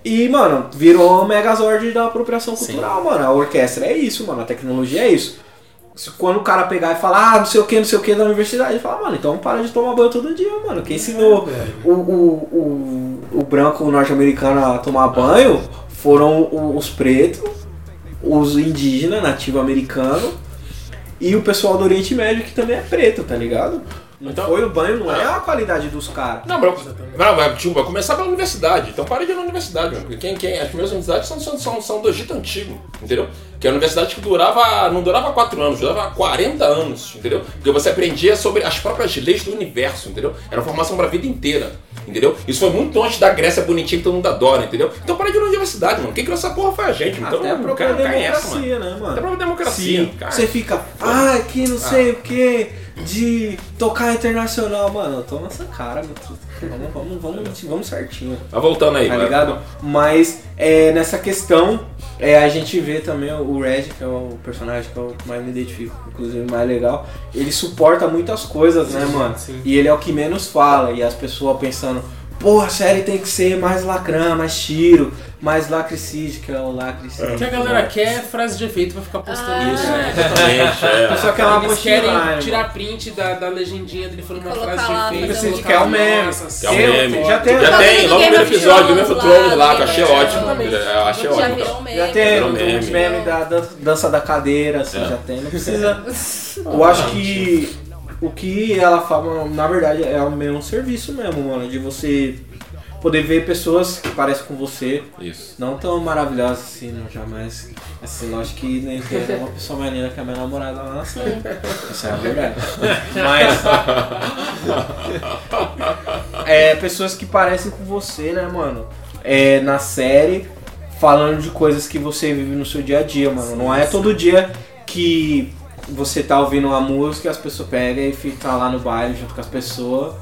E, mano, virou o Megazord da apropriação cultural, mano. A orquestra é isso, mano. A tecnologia é isso. Quando o cara pegar e falar, ah, não sei o que, não sei o que da universidade, ele fala, mano, então para de tomar banho todo dia, mano. Quem ensinou o, o, o, o branco norte-americano a tomar banho foram os pretos, os indígenas, nativo americano, e o pessoal do Oriente Médio que também é preto, tá ligado? Não Então- foi o banho, não é a qualidade dos caras. Não, mas, não, mas tipo, vai começar pela universidade. Então para de ir na universidade, mano. Porque Quem, quem, as primeiras universidades são, são, são, são do Egito Antigo, entendeu? Que é a universidade que durava, não durava 4 anos, durava 40 anos, entendeu? Porque você aprendia sobre as próprias leis do universo, entendeu? Era uma formação pra vida inteira, entendeu? Isso foi muito antes da Grécia bonitinha que todo mundo adora, entendeu? Então para de ir na universidade, mano. Quem criou essa porra foi a gente, mano. Até a Então, própria cara, cai essa, mano. democracia, né, mano? Até a própria democracia, Sim, cara. você fica, ah, que não sei o que, de tocar internacional, mano, toma essa cara, meu truta. Vamos, vamos, vamos, vamos certinho, Mas voltando aí, tá vai. ligado? Mas é, nessa questão, é, a gente vê também o Red, que é o personagem que eu mais me identifico, inclusive mais legal, ele suporta muitas coisas, né, mano? E ele é o que menos fala, e as pessoas pensando, pô, a série tem que ser mais lacrã, mais tiro, mais lacricide, que é o lacricide. O que a galera quer é frase de efeito pra ficar postando Ah. isso. É, exatamente, é. Só que é uma Eles querem postagem, tirar print da, da legendinha dele falando uma frase de efeito. Que é o meme. nossa, Que é Eu- meme. já tem- já Tá tem, logo no primeiro episódio do Game of Thrones lá, que eu achei é, ótimo. achei Já ótimo. Já tem os meme. memes da dan- dança da cadeira, assim, É. já tem. Não precisa. Eu acho que o que ela fala, na verdade, é o mesmo serviço mesmo, mano. De você poder ver pessoas que parecem com você, Isso. não tão maravilhosas assim, não, jamais. Assim, lógico que nem tem uma pessoa mais linda que a minha namorada lá na série. Isso é a verdade. Mas. É, pessoas que parecem com você, né, mano? É, na série, falando de coisas que você vive no seu dia a dia, mano. Não é todo dia que você tá ouvindo uma música as pessoas pegam e ficam lá no baile junto com as pessoas.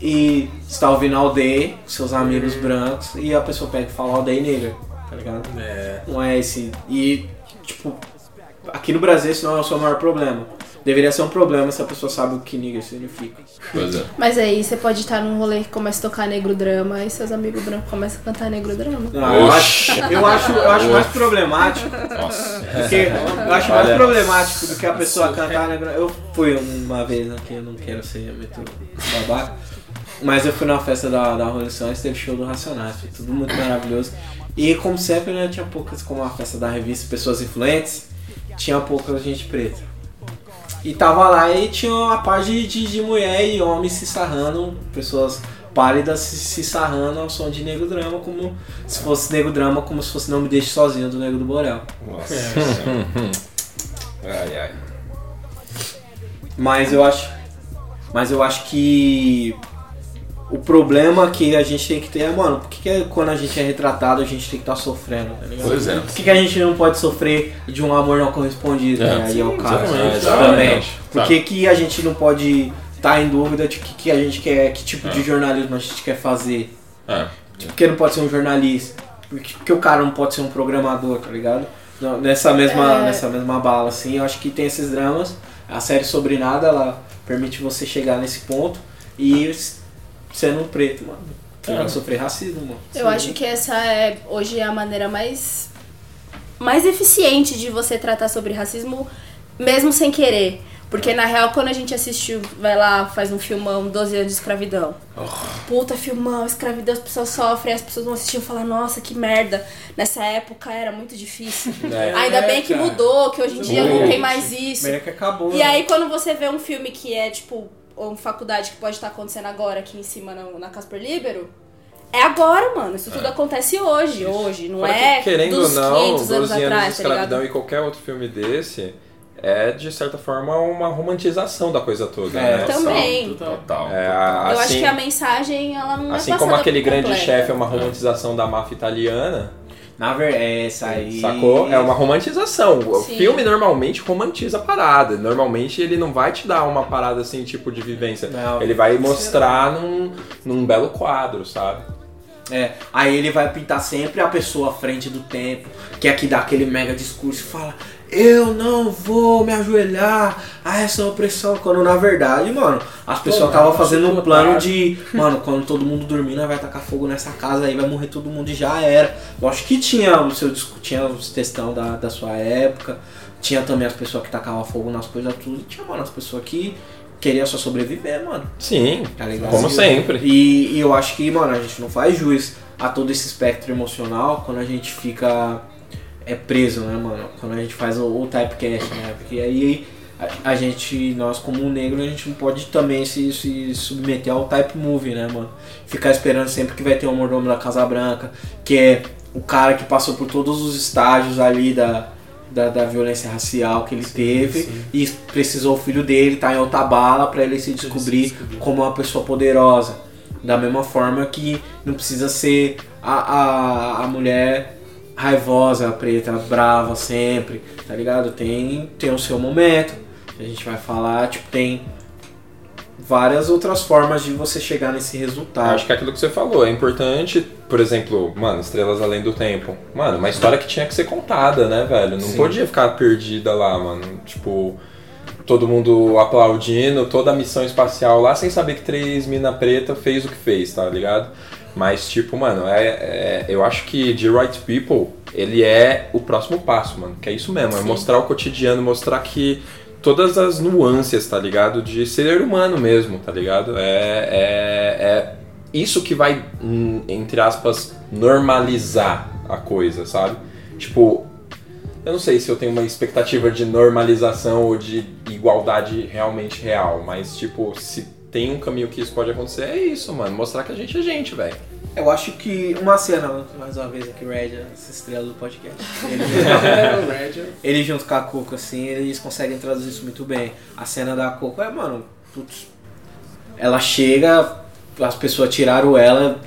E você tá ouvindo aldeia, seus amigos brancos, e a pessoa pega e fala aldeia negra, tá ligado? É. Não é esse. E, tipo, aqui no Brasil esse não é o seu maior problema. Deveria ser um problema se a pessoa sabe o que nigga significa. Pois é. Mas aí você pode estar num rolê que começa a tocar negro drama e seus amigos brancos começam a cantar negro drama. Não, eu acho, eu acho, eu acho mais problemático Nossa. Porque eu acho mais problemático do que a pessoa cantar negra. Eu fui uma vez aqui, eu não quero ser muito babaca. Mas eu fui numa festa da, da Rolling Stones, teve show do Racionais, foi tudo muito maravilhoso. E como sempre, né, tinha poucas, como a festa da revista Pessoas Influentes, tinha pouca gente preta. E tava lá e tinha uma parte de, de, de mulher e homem se sarrando, pessoas pálidas se, se sarrando ao som de Negro Drama, como se fosse Negro Drama, como se fosse Não Me Deixe Sozinho do Negro do Borel. Nossa. Senhora. ai, ai. Mas eu acho. Mas eu acho que o problema que a gente tem que ter é, mano, por que, que quando a gente é retratado a gente tem que estar sofrendo, tá ligado? Pois é. Por que, que a gente não pode sofrer de um amor não correspondido? É, né? Aí é o caso exatamente, também. exatamente. Por que, que a gente não pode estar em dúvida de que, que a gente quer, que tipo de jornalismo a gente quer fazer? É. Por que não pode ser um jornalista? Por que, por que o cara não pode ser um programador, tá ligado? Não, nessa, mesma, É. nessa mesma bala, assim, eu acho que tem esses dramas. A série Sobre Nada, ela permite você chegar nesse ponto e sendo um preto, mano. Você vai sofrer racismo, mano. Eu acho que essa é hoje é a maneira mais mais eficiente de você tratar sobre racismo, mesmo sem querer. Porque na real, quando a gente assistiu, vai lá, faz um filmão, 12 anos de escravidão. Puta filmão, escravidão, as pessoas sofrem, as pessoas vão assistir e falar, nossa, que merda. Nessa época era muito difícil. É. Ainda bem que cara. mudou, que hoje em dia não tem mais isso. Que acabou. E né? aí quando você vê um filme que é tipo uma faculdade que pode estar acontecendo agora aqui em cima na, na Casper Libero, é agora, mano. Isso tudo acontece hoje, hoje, não Fora é que, querendo ou dos não, 500 12 anos anos de atrás, tá escravidão ligado? e qualquer outro filme desse é, de certa forma, uma romantização da coisa toda. É, né? Também. Total. É, a- Eu acho assim, que a mensagem, ela não assim é como passada aquele grande chefe é uma romantização da máfia italiana, Na verdade, é essa aí. sacou? É uma romantização. O Sim. filme normalmente romantiza a parada. Normalmente ele não vai te dar uma parada assim, tipo de vivência. Não. Ele vai mostrar num, num belo quadro, sabe? É, aí ele vai pintar sempre a pessoa à frente do tempo, que é que dá aquele mega discurso e fala: Eu não vou me ajoelhar a essa opressão. Quando na verdade, mano, as pessoas estavam fazendo um plano de, mano, quando todo mundo dormir, nós vai tacar fogo nessa casa aí, vai morrer todo mundo e já era. Eu acho que tinha o seu disco, tinha os textão da, da sua época, tinha também as pessoas que tacavam fogo nas coisas tudo, e tinha, mano, as pessoas que queriam só sobreviver, mano. Sim, Tá como sempre. E, e eu acho que, mano, a gente não faz jus a todo esse espectro emocional quando a gente fica é preso, né, mano? Quando a gente faz o, o typecast, né? Porque aí a, a gente, nós como negro, a gente não pode também se, se submeter ao type movie, né, mano? Ficar esperando sempre que vai ter um mordomo da Casa Branca, que é o cara que passou por todos os estágios ali da, da, da violência racial que ele teve e precisou o filho dele estar em outra bala pra ele se descobrir como uma pessoa poderosa. Da mesma forma que não precisa ser a, a, a mulher raivosa, preta, brava sempre, tá ligado? Tem, tem o seu momento. A gente vai falar, tipo, tem várias outras formas de você chegar nesse resultado. Acho que é aquilo que você falou, é importante, por exemplo, mano, Estrelas Além do Tempo. Mano, uma história que tinha que ser contada, né, velho? Não Sim. podia ficar perdida lá, mano. Tipo, todo mundo aplaudindo, toda a missão espacial lá, sem saber que três mina preta fez o que fez, tá ligado? Mas, tipo, mano, é, é- eu acho que The Right People, ele é o próximo passo, mano. Que é isso mesmo, é mostrar o cotidiano, mostrar que todas as nuances, tá ligado? De ser humano mesmo, tá ligado? É, é, é isso que vai, hum, entre aspas, normalizar a coisa, sabe? Tipo, eu não sei se eu tenho uma expectativa de normalização ou de igualdade realmente real, mas, tipo, se tem um caminho que isso pode acontecer, é isso, mano. Mostrar que a gente é gente, velho. Eu acho que uma cena, mais uma vez aqui, Red, essa estrela do podcast. Ele, É, Red. ele junto com a Coco, assim, eles conseguem traduzir isso muito bem. A cena da Coco é, mano, putz, ela chega, as pessoas tiraram ela,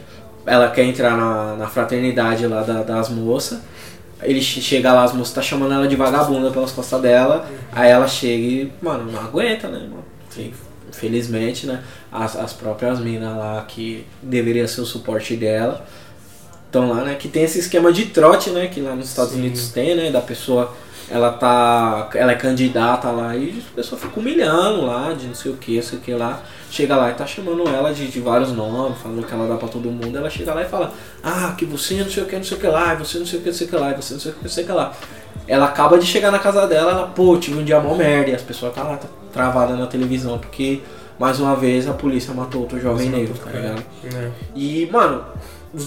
ela quer entrar na, na fraternidade lá da- das moças. Ele che- chega lá, as moças tá chamando ela de vagabunda pelas costas dela. Aí ela chega e, mano, não aguenta, né, mano? Sim, Infelizmente, né? As, as próprias minas lá que deveria ser o suporte dela estão lá, né? Que tem esse esquema de trote, né? Que lá nos Estados Unidos tem, né? Da pessoa, ela tá. Ela é candidata lá e a pessoa fica humilhando lá, de não sei o que, sei o que lá. Chega lá e tá chamando ela de, de vários nomes, falando que ela dá pra todo mundo. Ela chega lá e fala, ah, que você não sei o que, não sei o que lá, você não sei o que, não sei o que lá, você não sei o que, não sei o que lá. Ela acaba de chegar na casa dela, ela, pô, tive um dia mó merda, e as pessoas tá lá, tá travada na televisão, porque mais uma vez a polícia matou outro jovem negro, tá ligado? É. E, mano,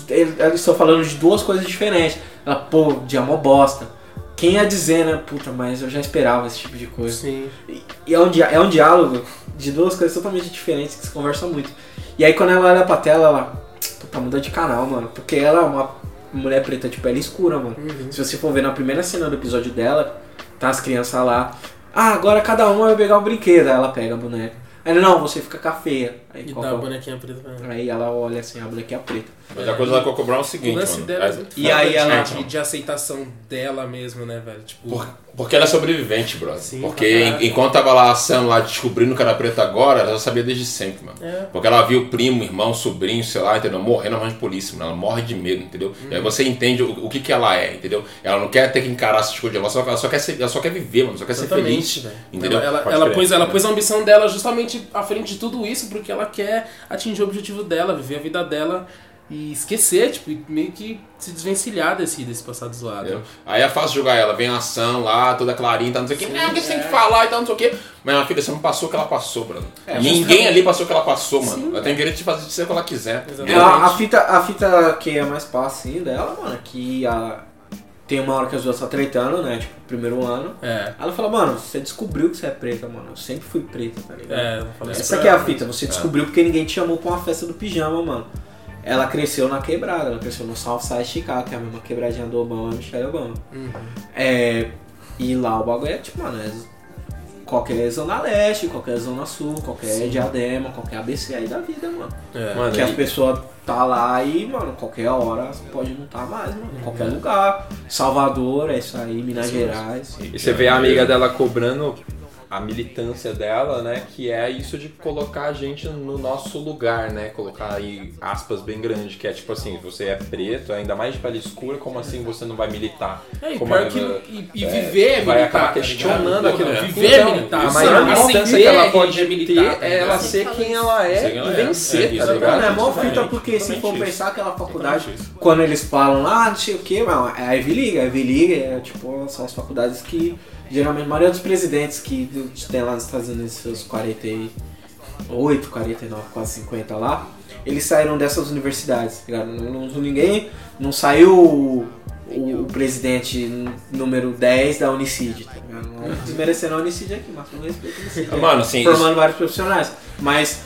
eles estão falando de duas coisas diferentes. Ela, pô, dia mó bosta. Quem ia dizer, né? Puta, mas eu já esperava esse tipo de coisa. Sim. E, e é, um, é um diálogo de duas coisas totalmente diferentes que se conversam muito. E aí quando ela olha pra tela, ela. Puta, muda de canal, mano. Porque ela é uma mulher preta de pele escura, mano. Se você for ver na primeira cena do episódio dela, tá as crianças lá. Ah, agora cada uma vai pegar um brinquedo. Aí ela pega a boneca. Aí ele, não, você fica com a feia. Aí, E dá a é bonequinha preta pra ela. aí ela olha assim, a bonequinha preta. Mas a coisa da Coco Brown é o O seguinte, lance mano. dela é as- muito E foda aí de- ela- de, de aceitação dela mesmo, né, velho? Tipo, Por- porque ela é sobrevivente, brother. Sim, porque en- enquanto tava lá a Sam lá descobrindo que era preta agora, ela já sabia desde sempre, mano. É. Porque ela viu o primo, irmão, sobrinho, sei lá, entendeu? Morrendo na mão de polícia, mano. Ela morre de medo, entendeu? E Uhum. aí você entende o, o que que ela é, entendeu? Ela não quer ter que encarar essas coisas, ela só, ela só quer ser, ela só quer viver, mano. Só quer ser feliz. Exatamente, velho. Entendeu? Ela, ela, ela pôs, ela pôs a ambição dela justamente à frente de tudo isso, porque ela quer atingir o objetivo dela, viver a vida dela e esquecer, tipo, e meio que se desvencilhar desse, desse passado zoado. Aí é fácil jogar ela, vem a ação lá, toda clarinha, tá, não sei o que, não, porque você tem que falar e tal, não sei o que. Mas minha filha, você não passou o que ela passou, Bruno. Ninguém ali passou o que ela passou, mano. ela tem direito de fazer de ser o que ela quiser. É, a, fita, a fita que é mais assim dela, mano, é que a, tem uma hora que as duas tá tretando, né? Tipo, primeiro ano. É. Ela fala, mano, você descobriu que você é preta, mano. Eu sempre fui preta, tá ligado? É, fala isso Essa pra que é a fita, você descobriu porque ninguém te chamou pra uma festa do pijama, mano. Ela cresceu na quebrada, ela cresceu no Southside Chicago, que é a mesma quebradinha do Obama e Michelle Obama. Uhum. É, e lá o bagulho é tipo, mano, é qualquer zona leste, qualquer zona sul, qualquer diadema, qualquer ABC aí da vida, mano. É. Mano, Que as pessoas tá lá e, mano, qualquer hora pode não tá mais, mano. Qualquer lugar. Salvador, é isso aí, Minas Gerais. E você vê a amiga dela cobrando a militância dela, né? Que é isso de colocar a gente no nosso lugar, né? Colocar aí aspas bem grandes, que é tipo assim, você é preto, ainda mais de pele escura, como assim você não vai militar? É, e Como a- que e, e é, viver é vai militar, acabar tá questionando ligado? aquilo. Viver é Então, militar. A maior militância que ela é pode militar, tá ter é ela ser quem ela é e é. vencer, É tá ligado? É mó fita porque se for pensar aquela faculdade, quando eles falam, ah, não sei o que, mano, é a Ivy League, a Ivy League é tipo, são as faculdades que geralmente a maioria dos presidentes que tem lá nos Estados Unidos seus 48, 49, quase 50 lá, eles saíram dessas universidades, tá ligado? Não, não- ninguém, não saiu o, o- o presidente número 10 da Unicid, tá ligado? Não desmerecendo a Unicid aqui, mas com respeito Unicid. Mano, assim, formando vários profissionais. Mas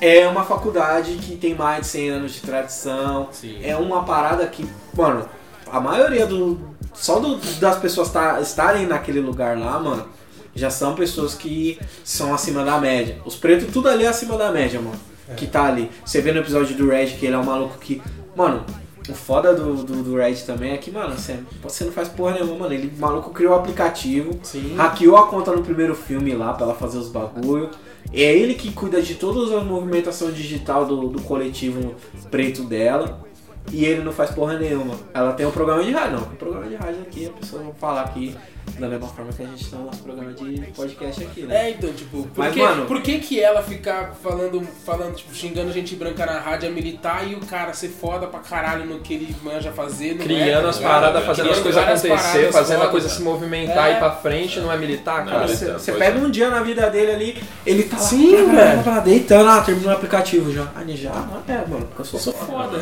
é uma faculdade que tem mais de 100 anos de tradição. Sim. É uma parada que, mano, a maioria do. Só do- das pessoas tá- estarem naquele lugar lá, mano, já são pessoas que são acima da média. Os pretos, tudo ali é acima da média, mano. Que tá ali. Você vê no episódio do Red que ele é um maluco que. Mano, o foda do, do, do Red também é que, mano, você, você não faz porra nenhuma, mano. Ele, maluco, criou o aplicativo, Sim. hackeou a conta no primeiro filme lá pra ela fazer os bagulho. É ele que cuida de toda a movimentação digital do, do coletivo preto dela. E ele não faz porra nenhuma. Ela tem um programa de rádio, não. O programa de rádio aqui, a pessoa vai falar aqui da mesma forma que a gente tem o nosso programa de podcast aqui, né? É, então, tipo, por, Mas, que, mano- por que que ela ficar falando, falando, tipo, xingando gente branca na rádio é militar e o cara ser foda pra caralho no que ele manja fazer, não é, Criando tá as paradas, fazendo as coisas acontecer, fazendo a foda, coisa cara. se movimentar É. e ir pra frente, não é militar, Não, cara? mas- Você, pega é. um dia na vida dele ali, ele tá lá, Sim, blá, velho. deitando, ah, terminou o aplicativo já. Ah, já? Ah, é, mano, porque eu sou, Eu sou foda.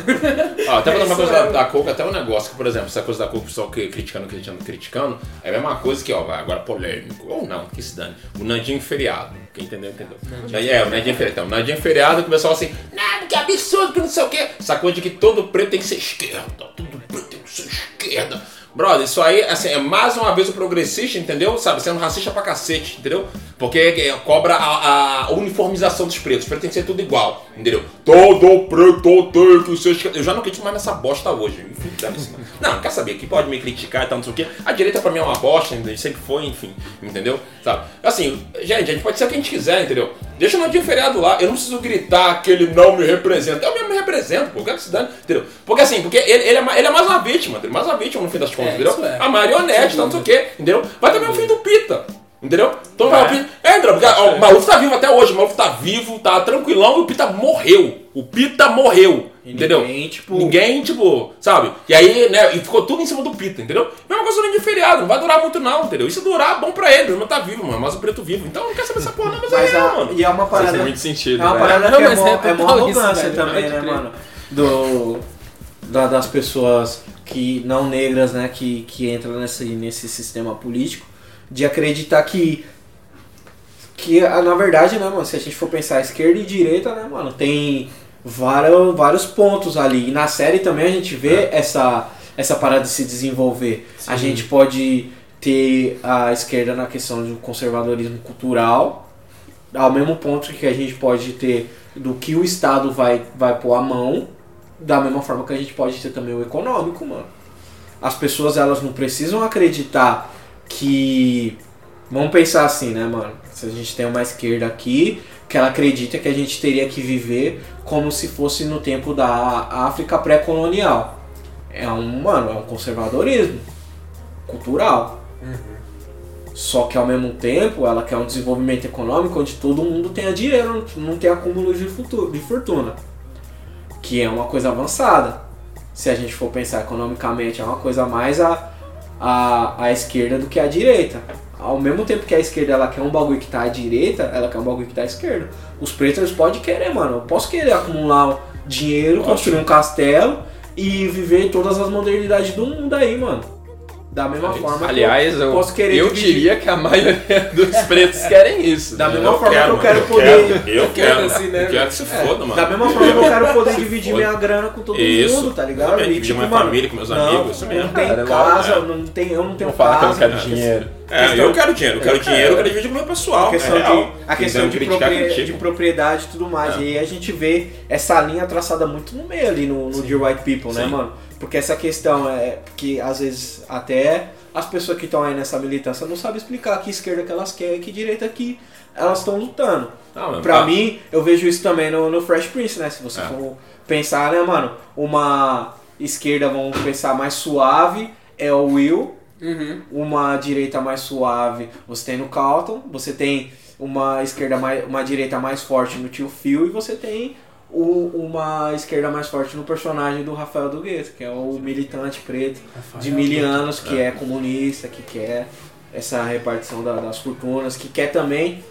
Ó, até pra dar uma coisa é. da, da Coco, até um negócio que, por exemplo, essa coisa da Coco, o pessoal que, criticando, criticando, criticando, é a mesma coisa que, ó, vai, agora polêmico, ou não, que se dane. O Nandinho feriado. Quem entendeu, entendeu. Daí, é, o Nandinho feriado. Então, o Nandinho feriado, pessoal assim, nada, que absurdo, que não sei o quê. Essa coisa de que todo preto tem que ser esquerda, todo preto tem que ser esquerda. Brother, isso aí, assim, é mais uma vez o progressista, entendeu? Sabe, sendo racista pra cacete, entendeu? Porque é, cobra a, a uniformização dos pretos. Os pretos tem que ser tudo igual, entendeu? Todo preto tem que ser. Eu já não acredito mais nessa bosta hoje. Enfim. Não, quer saber, que pode me criticar e tal, não sei o quê. A direita pra mim é uma bosta, entendeu? sempre foi, enfim, entendeu? Sabe? Assim, gente, a gente pode ser o que a gente quiser, entendeu? Deixa no dia feriado lá, eu não preciso gritar que ele não me representa. Eu mesmo me represento, pô, eu quero que se dane, entendeu? Porque assim, porque ele, ele, é, ele é mais uma vítima, entendeu? Mais uma vítima no fim das contas, entendeu? isso é. A marionete, tal, não sei o quê, entendeu? Vai também o fim do Pita. Entendeu? Então vai. o Pita. É, entendeu? Porque ó, o Maluf tá vivo até hoje, o Maluf tá vivo, tá tranquilão e o Pita morreu. O Pita morreu. E entendeu? ninguém, tipo- Ninguém, tipo, sabe? E aí, né, e ficou tudo em cima do Pita, entendeu? Mesma coisa de feriado, não vai durar muito não, entendeu? Isso durar, bom pra ele, ele tá vivo, mano, mas o preto vivo. Então não quer saber essa porra não, mas, Mas é, a- mano. e é uma Faz parada. muito sentido, É uma né? parada Não, que é mas mó, é é mó total isso, arrogância também, né, mano? Do, da- das pessoas que não negras, né, que, que entram nesse, nesse sistema político, de acreditar que. Que, ah, na verdade, né, mano, se a gente for pensar esquerda e direita, né, mano, tem vários, vários pontos ali. E na série também a gente vê essa, essa parada de se desenvolver. A gente pode ter a esquerda na questão do conservadorismo cultural, ao mesmo ponto que a gente pode ter do que o Estado vai, vai pôr a mão, da mesma forma que a gente pode ter também o econômico, mano. As pessoas elas não precisam acreditar que. Vamos pensar assim, né, mano? Se a gente tem uma esquerda aqui, que ela acredita que a gente teria que viver como se fosse no tempo da África pré-colonial. É um, mano, é um conservadorismo cultural. Só que ao mesmo tempo ela quer um desenvolvimento econômico onde todo mundo tenha dinheiro, não tenha acúmulo de, futuro, de fortuna. Que é uma coisa avançada. Se a gente for pensar economicamente, é uma coisa mais a, a, a esquerda do que a direita. Ao mesmo tempo que a esquerda ela quer um bagulho que tá à direita, ela quer um bagulho que tá à esquerda. Os pretos podem querer, mano. Eu posso querer acumular dinheiro, construir um castelo e viver todas as modernidades do mundo aí, mano. Da mesma forma Aliás, que eu eu, posso querer eu dividir- diria que a maioria dos pretos querem isso. Da né? mesma forma que eu quero eu poder. Quero, eu quero, assim, né? eu quero que se foda, mano. Da mesma forma que eu quero poder dividir Foda. minha grana com todo Isso. mundo, tá ligado? É, dividir minha mano, família com meus não, amigos, isso mesmo. Não tem Cara, é casa, lógico, não tem, eu não tenho Vou falar que eu casa. não quero dinheiro. É, questão- eu quero dinheiro, eu quero Eu dinheiro, eu quero. quero dividir com o meu pessoal. A questão, é real. de, a questão de, de propriedade e tudo mais. É. E aí a gente vê essa linha traçada muito no meio ali no, no Dear White People, né, mano? Porque essa questão é que às vezes até as pessoas que estão aí nessa militância não sabem explicar que esquerda que elas querem e que direita que elas estão lutando. Não, mano, Pra tá. mim, eu vejo isso também no, no Fresh Prince, né? Se você É. for pensar, né, mano? Uma esquerda, vamos pensar, mais suave é o Will. Uhum. Uma direita mais suave você tem no Carlton. Você tem uma esquerda mais, uma direita mais forte no tio Phil. E você tem o- uma esquerda mais forte no personagem do Rafael Dugueto, que é o militante preto de mil anos, que é. comunista, que quer essa repartição da- das fortunas, que quer também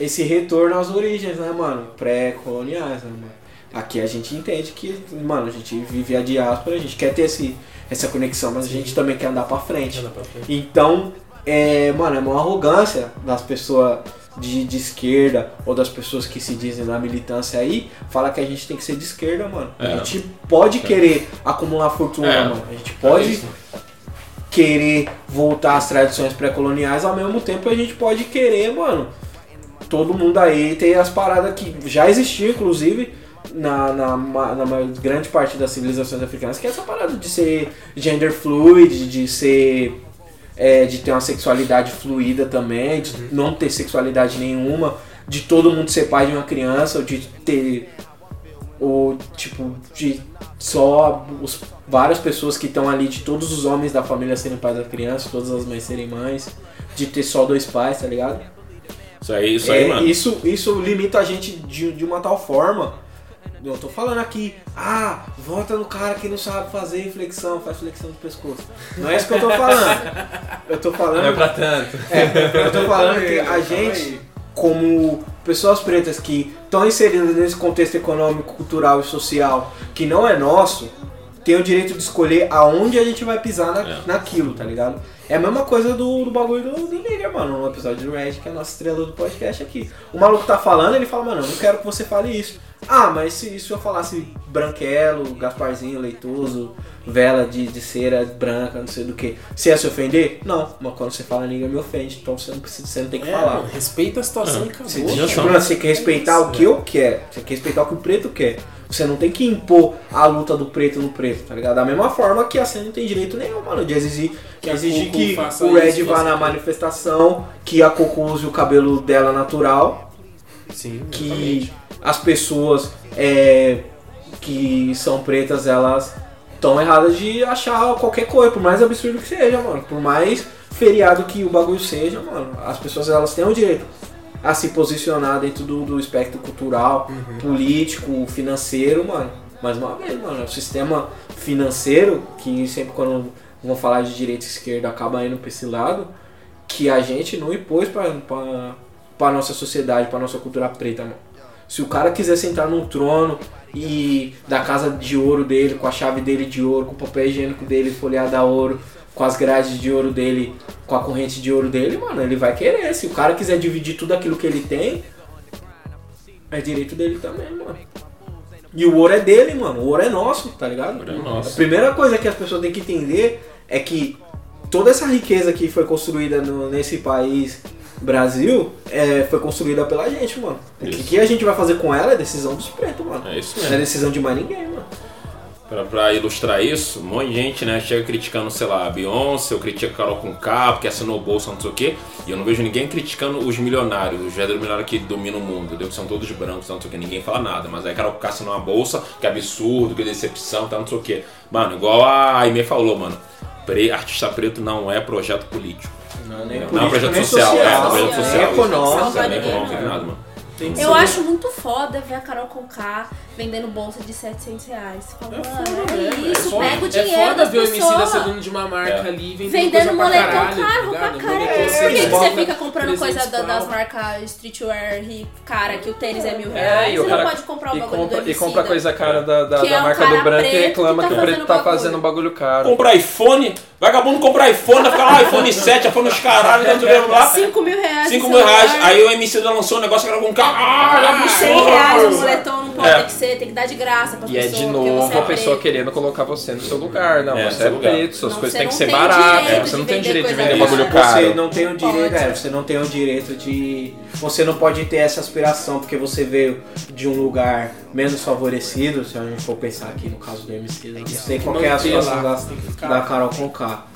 esse retorno às origens, né, mano? Pré-coloniais, né, mano? Aqui a gente entende que, mano, a gente vive a diáspora, a gente quer ter esse, essa conexão, mas a gente também quer andar pra frente. Anda pra frente. Então, é, mano, é uma arrogância das pessoas de, de esquerda ou das pessoas que se dizem da militância aí, falar que a gente tem que ser de esquerda, mano. A É. gente pode querer acumular fortuna, É. mano. A gente pode isso. querer voltar às tradições pré-coloniais, ao mesmo tempo a gente pode querer, mano, todo mundo aí ter as paradas que já existiam, inclusive, na, na, na maior- grande parte das civilizações africanas, que é essa parada de ser gender fluid, de ser. É, de ter uma sexualidade fluida também, de não ter sexualidade nenhuma, de todo mundo ser pai de uma criança, ou de ter. Ou, tipo, de só os, várias pessoas que estão ali, de todos os homens da família serem pais da criança, todas as mães serem mães, de ter só dois pais, tá ligado? Isso aí, isso aí, É, mano. Isso, isso limita a gente de, de uma tal forma. Eu tô falando aqui, ah, vota no cara que não sabe fazer flexão, faz flexão do pescoço. Não é isso que eu tô falando. Eu tô Não é falando, pra tanto. eu tô falando que a gente, como pessoas pretas que estão inseridas nesse contexto econômico, cultural e social que não é nosso, tem o direito de escolher aonde a gente vai pisar na, É. naquilo, tá ligado? É a mesma coisa do, do bagulho do, do Nigger, mano, no episódio do Red, que é a nossa estrela do podcast aqui. O maluco tá falando, ele fala, mano, eu não quero que você fale isso. Ah, mas se, se eu falasse branquelo, Gasparzinho, leitoso, vela de, de cera branca, não sei do que, você ia se ofender? Não, mas quando você fala ninguém me ofende, então você não precisa, você não tem que É, falar. mano, respeita a situação e acabou. Você, tipo, são. você quer respeitar o que eu quero, você quer respeitar o que o preto quer. Você não tem que impor a luta do preto no preto, tá ligado? Da mesma forma que a cena não tem direito nenhum, mano, de exigir Que exigir que o Red isso, vá na manifestação, que a Coco use o cabelo dela natural, Sim, que exatamente. as pessoas é, que são pretas, elas estão erradas de achar qualquer coisa, por mais absurdo que seja, mano. Por mais feriado que o bagulho seja, mano. As pessoas elas têm o direito a se posicionar dentro do, do espectro cultural, político, financeiro, mano. Mais uma vez, mano, o sistema financeiro, que sempre quando vão falar de direita e esquerda acaba indo pra esse lado, que a gente não impôs pra, pra, pra nossa sociedade, pra nossa cultura preta, mano. Se o cara quiser sentar num trono e da casa de ouro dele, com a chave dele de ouro, com o papel higiênico dele folheado a ouro, com as grades de ouro dele, com a corrente de ouro dele, mano, ele vai querer. Se o cara quiser dividir tudo aquilo que ele tem, é direito dele também, mano. E o ouro é dele, mano. O ouro é nosso, tá ligado? ouro é nosso. A primeira coisa que as pessoas têm que entender é que toda essa riqueza que foi construída no- nesse país, Brasil, é, foi construída pela gente, mano. O que, que a gente vai fazer com ela é decisão dos pretos, mano. É isso Não é mesmo. decisão de mais ninguém, mano. Pra, pra ilustrar isso, um monte de gente, né, chega criticando, sei lá, a Beyoncé, ou critica Carol com K, porque assinou o bolsa, não sei o quê, e eu não vejo ninguém criticando os milionários, os verdadeiros milionários que dominam o mundo, entendeu? Que são todos brancos, não sei o quê, ninguém fala nada, mas aí Carol com K assinou uma bolsa, que absurdo, que decepção, tá, não sei o quê. Mano, igual a Aimee falou, mano, pre- artista preto não é projeto político. Não, Não, não é um projeto social, é um projeto social. social. É econômico, Não é salvar econômico, ninguém, nem nada, mano. Eu acho muito foda ver a Carol Conká vendendo bolsa de 700 reais. Você fala, mano, é isso, foda- pega o é dinheiro foda das ver o MC da dono de uma marca É. ali vendendo, Vendendo pra moletom caralho, caro, tá roupa ligado? cara. Moletom Por que, que você fica comprando 300 coisa da- das marcas streetwear ri- cara, que o tênis é mil É, reais? e você cara não pode comprar o e bagulho compra, do e compra coisa cara da, da, da é um marca do branco e preto que reclama tá que, o preto tá bagulho. fazendo um bagulho caro. Comprar iPhone, vagabundo comprar iPhone, vai ficar lá, iPhone 7, iPhone os caralho, não sei o que lá. 5 mil reais. 5 no mil reais, aí o MC da lançou um negócio que era com caralho, 100 reais o moletom não pode É. ter que ser, tem que dar de graça pra E é pessoa. de porque novo você é a pessoa querendo colocar você no seu lugar. Não, É, você é lugar. preto, suas Não, coisas você têm que ser baratas. direito Você de não tem vender direito de vender cara. bagulho Você caro. não tem o direito, é, você não tem o direito de. Você não pode ter essa aspiração porque você veio de um lugar menos favorecido, se a gente for pensar aqui no caso do MC, não sei qual que é a situação da, tem que ficar. da Carol Conká.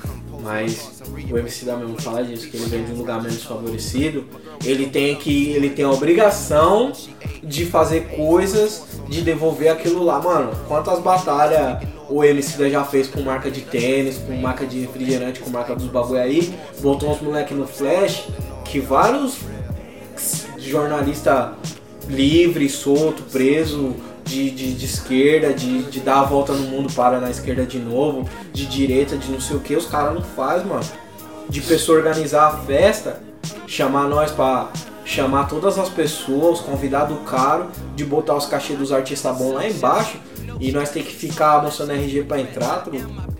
Mas o MC da mesmo fala disso, que ele vem de um lugar menos favorecido, ele tem que. ele tem a obrigação de fazer coisas, de devolver aquilo lá. Mano, quantas batalhas o MC da já fez com marca de tênis, com marca de refrigerante, com marca dos bagulho aí, botou uns moleque no flash, que vários jornalista livre, solto, preso, de, de, de esquerda, de, de dar a volta no mundo para na esquerda de novo, de direita, de não sei o que, os caras não faz, mano. De pessoa organizar a festa, chamar nós pra chamar todas as pessoas, convidado caro, de botar os cachês dos artistas bons lá embaixo e nós tem que ficar mostrando RG pra entrar, truco.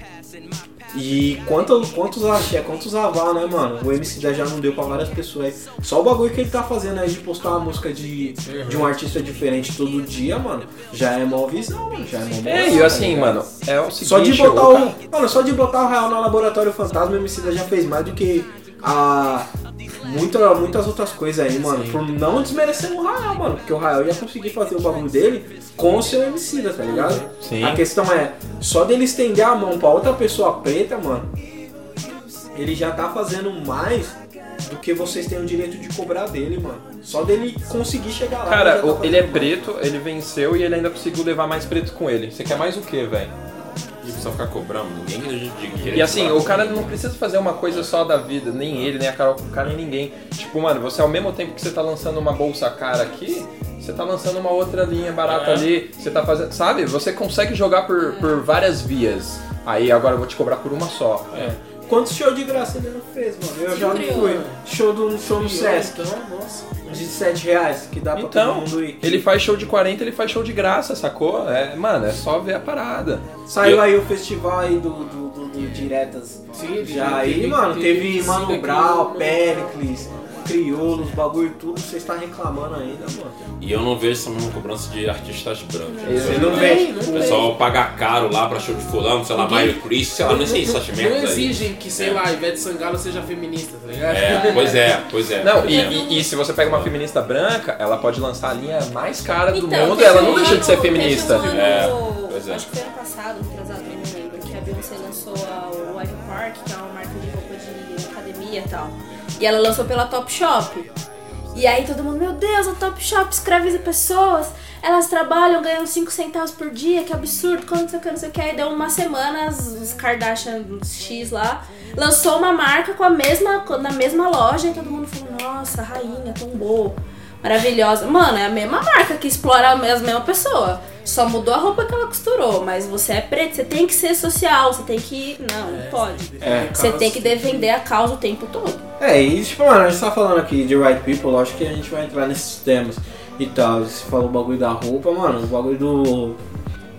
E quanto, quantos axé, quantos aval, né, mano? O MC da já não deu pra várias pessoas. Só o bagulho que ele tá fazendo aí de postar uma música de, de um artista diferente todo dia, mano, já é mó visão. Já é mó É, e tá assim, ligado? mano, é o seguinte. Só de botar o Mano, só de botar o Real no Laboratório Fantasma, o MC da já fez mais do que a. Muita, muitas outras coisas aí, mano. Por não desmerecer o Rael, mano. Porque o Rael ia conseguir fazer o bagulho dele com o seu MC, tá ligado? Sim. A questão é, só dele estender a mão pra outra pessoa preta, mano, ele já tá fazendo mais do que vocês têm o direito de cobrar dele, mano. Só dele conseguir chegar lá. ele Cara, já tá ele é preto, ele venceu e ele ainda conseguiu levar mais preto com ele. Você quer mais o quê, velho? E precisa ficar cobrando, ninguém tem direito E assim, de o cara não precisa fazer uma coisa só da vida, nem ele, nem a Carol, o cara, nem ninguém. Tipo, mano, você ao mesmo tempo que você tá lançando uma bolsa cara aqui, você tá lançando uma outra linha barata É. ali, você tá fazendo. Sabe? Você consegue jogar por, por várias vias. Aí agora eu vou te cobrar por uma só. É. Quantos shows de graça ele não fez, mano? Eu já não fui. Show, do, show no Sesc Então, nossa. de 7 reais, que dá pra todo Então, mundo ir. ele faz show de 40, ele faz show de graça, sacou? É, mano, é só ver a parada. Saiu aí o festival aí do, do, do- do Diretas. Sim, Já aí, mano, teve teve Mano Brown, Pericles, crioulo, os bagulho tudo, você está reclamando ainda, mano. E eu não vejo essa mesma cobrança de artistas brancos. Você não Não vê. não O pessoal paga caro lá pra show de fulano, sei lá, Ninguém- Mario Chris, sei lá, não sei essas Não merdas aí. exigem que, sei É. lá, Ivete Sangalo seja feminista, tá ligado? É, pois é, pois é. Não, e, é. e- e se você pega uma feminista branca, ela pode lançar a linha mais cara do Então, mundo e ela não deixa de ser feminista. Ano, É, pois é. acho que foi ano passado, atrasado, eu não lembro, que a Beyoncé lançou a, o Ivy Park, que é uma marca de roupa de academia e tal. E ela lançou pela Topshop. E aí todo mundo, meu Deus, a Topshop escraviza pessoas. Elas trabalham, ganham 5 centavos por dia, que absurdo, quando não sei o que, não sei o que. Aí deu uma semana, os Kardashian X lá, lançou uma marca com a mesma, na mesma loja e todo mundo falou, nossa, rainha, tombou. Maravilhosa. Mano, é a mesma marca que explora as mesmas pessoas. Só mudou a roupa que ela costurou. Mas você é preto, você tem que ser social, você tem que. Não, não pode. É. Você tem que defender a causa o tempo todo. É, e tipo, mano, a gente tá falando aqui de Right People, lógico que a gente vai entrar nesses temas e tal. Você falou o bagulho da roupa, mano, o bagulho do.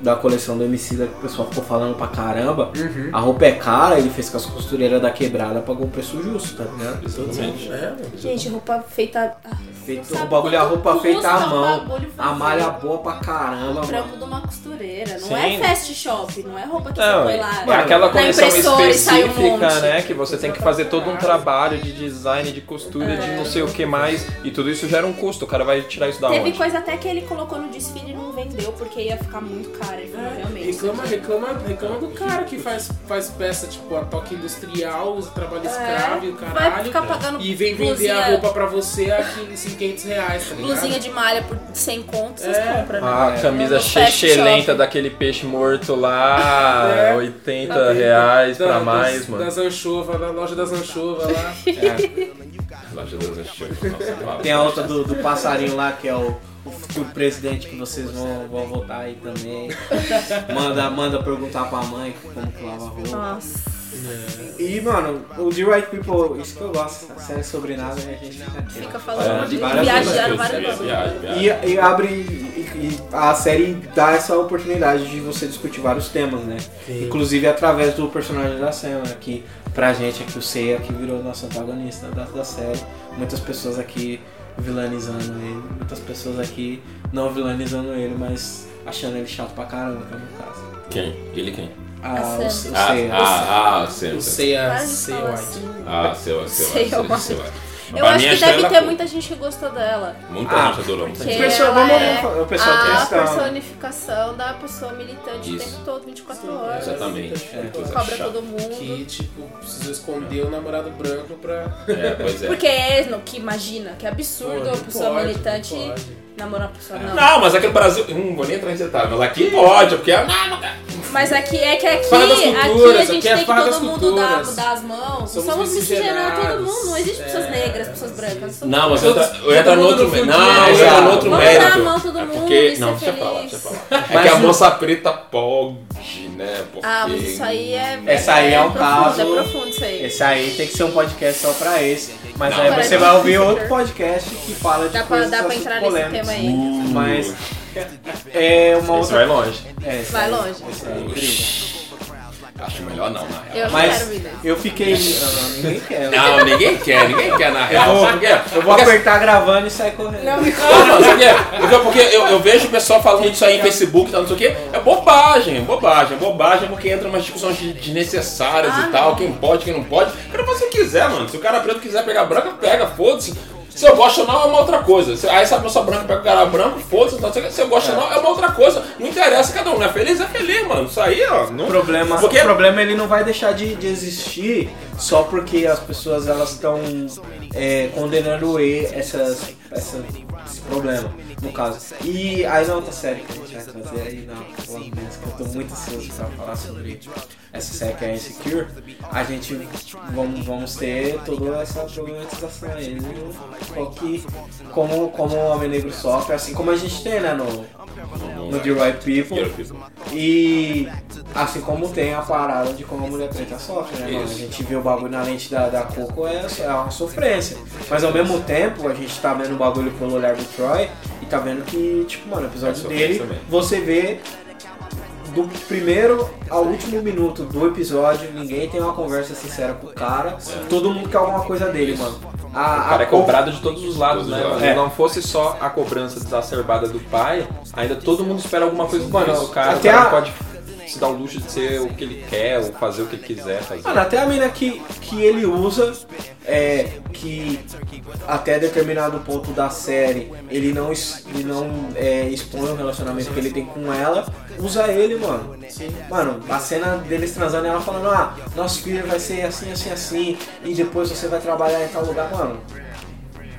Da coleção do MC que o pessoal ficou falando pra caramba. Uhum. A roupa é cara, ele fez com as costureiras da quebrada, pagou um preço justo, tá ligado? Exatamente. É, mano. Gente, roupa feita. Feito, o bagulho é a roupa feita à um mão. A malha boa pra caramba, Trampo mano. de uma costureira. Não Sim. é fast shop, não é roupa que Não, você põe é lá. aquela na coleção um específica, monte. né? Que você tem que fazer todo um trabalho de design, de costura, de não sei o que mais. E tudo isso gera um custo. O cara vai tirar isso da Teve onde? coisa até que ele colocou no desfile e não vendeu porque ia ficar muito caro. Realmente. Reclama, reclama, reclama do cara que faz, faz peça, tipo, a toque industrial, usa trabalho escravo e o É, Vai caralho. ficar pagando E vem vender blusinha, a roupa pra você a 15, 500 reais, tá ligado? blusinha de malha por 100 contos, vocês É. compram, né? A camisa No fast chechelenta daquele peixe morto lá, É. 80 Da- reais da- pra mais, das, mano. Das anchovas, na loja das anchovas lá. Loja das Anchias, nossa. Tem a outra do, do passarinho lá, que é o, o presidente que vocês vão, vão votar aí também. Manda, manda perguntar pra mãe como que lava a roupa. Nossa. E, mano, o The Right People, isso que eu gosto, a série sobre nada, né, a gente fica aqui, Fica falando É, de várias viajando Várias várias coisas. E, e abre. E, e a série dá essa oportunidade de você discutir vários temas, né? Inclusive através do personagem da Sam, que pra gente aqui, o Seiya, que virou nosso antagonista da, da série. Muitas pessoas aqui vilanizando ele, muitas pessoas aqui não vilanizando ele, mas achando ele chato pra caramba, que é o meu caso. Quem? Ele quem? Ah, o, o. Ah, Seiya. ah, ah, sempre. Eu sei a Para de sei falar white. assim. Ah, seu, seu, Eu Pra acho que estrela deve ter muita gente que gostou dela. Muita Ah, gente adorou. muita Porque gente. Pessoa, ela vamos é o pessoal a personificação da pessoa militante Isso. o tempo todo, 24 horas. Exatamente. Que coisa Cobra chata. todo mundo. Que, tipo, precisou esconder o namorado branco pra... É, pois é. Porque é no que imagina, que absurdo a pessoa pode, militante pode. namorar pessoa. Não. Não, mas aqui no Brasil. Não vou nem entrar nesse detalhe, mas aqui pode, porque é. Não, não, Mas aqui é que aqui, aqui a gente aqui é tem que todo mundo dar, dar as mãos. Somos Somos, miscigenar todo miscigenados. mundo. Não existe pessoas É. negras, pessoas brancas. Não, mas eu todo no outro mérito. Não, eu entra no outro Vamos mérito. dar a mão todo é mundo porque. e ser Não, deixa eu falar, feliz. deixa eu falar. É Mas que a moça preta pode, né? Porque. Ah, mas isso aí é. Essa aí é um profundo, caso- É profundo isso aí. Esse aí tem que ser um podcast só pra esse. Mas Não, aí você vai ouvir outro podcast que fala de coisas dá pra assuntos entrar nesse tema aí. Mas é uma Isso vai longe. É, esse Vai longe. esse é incrível. Acho melhor não, na real. Eu não Mas quero ver. eu fiquei. Não, ninguém quer. Não, ninguém quer, ninguém quer na Eu real. vou, Sabe por quê? eu vou Porque- apertar gravando e sair correndo. Não, mano, sabe o quê? Porque, porque eu, eu vejo o pessoal falando disso aí em Facebook e tal, não sei o quê. É bobagem, é bobagem, é bobagem porque entra umas discussões de- desnecessárias Ah, e tal, não. quem pode, quem não pode. Cara, você quiser, mano. Se o cara preto quiser pegar branca, pega, foda-se. Se eu gosto ou não, é uma outra coisa. Se- Aí essa moça branca pega o cara branco, foda-se. quê. Se eu gosto ou não, é uma outra coisa. Não interessa, cada um é feliz, é feliz, mano. Isso aí, ó. Não... O problema, Porque- o problema ele não vai deixar de, de existir só porque as pessoas elas estão é, condenando essas, essa, esse problema, no caso. E aí na outra série que a gente vai trazer aí na Piece, que eu tô muito ansioso pra falar sobre essa série que é Insecure, a gente vamos, vamos ter toda essa problematização aí, qual que, como, como o Homem Negro sofre, assim como a gente tem né, no, no The Right People. E assim como tem a parada de como a mulher preta sofre, né, mano? A gente vê o bagulho na lente da, da Coco é, é uma sofrência. Mas ao mesmo tempo, a gente tá vendo o bagulho pelo olhar do Troy e tá vendo que, tipo, mano, no episódio É dele, também. você vê do primeiro ao último minuto do episódio, ninguém tem uma conversa sincera com o cara. Todo mundo quer alguma coisa dele, mano. A, O cara é co- cobrado de todos os lados, Todos né? os lados. Se É. não fosse só a cobrança desacerbada do pai, ainda todo mundo espera alguma coisa do Mano, o cara. O até cara a- pode se dar o luxo de ser o que ele quer, ou fazer o que ele quiser fazer. Mano, até a mina que, que ele usa, é, que até determinado ponto da série ele não, ele não é, expõe o relacionamento que ele tem com ela, usa ele, mano. Mano, a cena deles transando ela falando, ah, nosso filho vai ser assim, assim, assim, e depois você vai trabalhar em tal lugar, mano.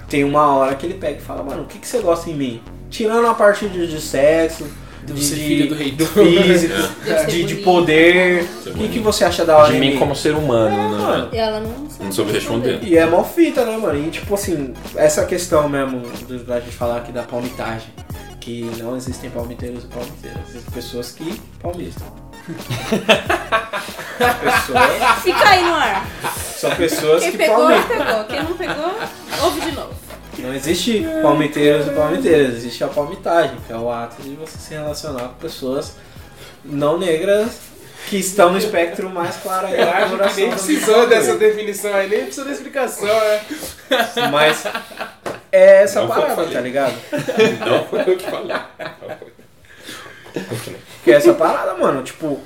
Tem uma hora que ele pega e fala, mano, o que, que você gosta em mim? Tirando a parte de, de sexo, De de, ser filho do reitor. físico, De de, poder. O que, que você acha da hora De mim mim? como ser humano, É, né? mano. E ela não sabe Não soube responder. E é mó fita, né, mano? E tipo assim, essa questão mesmo do- da gente falar aqui da palmitagem. Que não existem palmiteiros e palmiteiras. Existem pessoas que palmitam. pessoas, Fica aí no ar. são pessoas Quem que pegou, palmitam. pegou. Quem não pegou, ouve de novo. Não existe palmiteiros e palmiteiras, existe a palmitagem, que é o ato de você se relacionar com pessoas não negras que estão no espectro mais claro aí Eu da acho que coloração nem precisou dessa definição aí, nem precisou da explicação, né? Mas é essa Não parada, tá ligado? Não foi eu que falei. Que é essa parada, mano, tipo,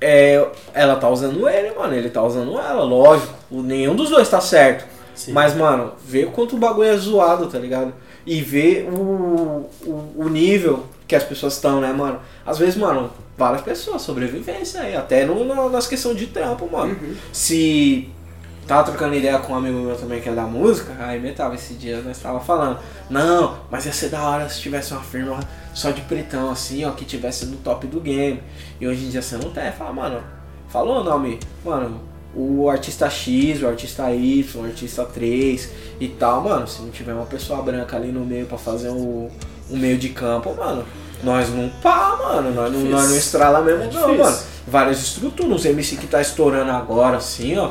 é, ela tá usando ele, mano, ele tá usando ela, lógico. Nenhum dos dois tá certo. Sim. Mas, mano, vê o quanto o bagulho é zoado, tá ligado? E vê o, o, o nível que as pessoas estão, né, mano? Às vezes, mano, várias pessoas, sobrevivência aí, até no, na, nas questões de trampo, mano. Se tava trocando ideia com um amigo meu também que é da música, aí me tava esse dia, nós tava falando, não, mas ia ser da hora se tivesse uma firma só de pretão, assim, ó, que tivesse no top do game. E hoje em dia você não tem, fala, mano, falou o nome, mano, o artista X, o artista Y, o artista 3 e tal, mano, se não tiver uma pessoa branca ali no meio pra fazer um, um meio de campo, mano, nós não pá, mano, nós não, nós não estrala mesmo não, difícil. mano. Várias estruturas, os MC que tá estourando agora, assim, ó,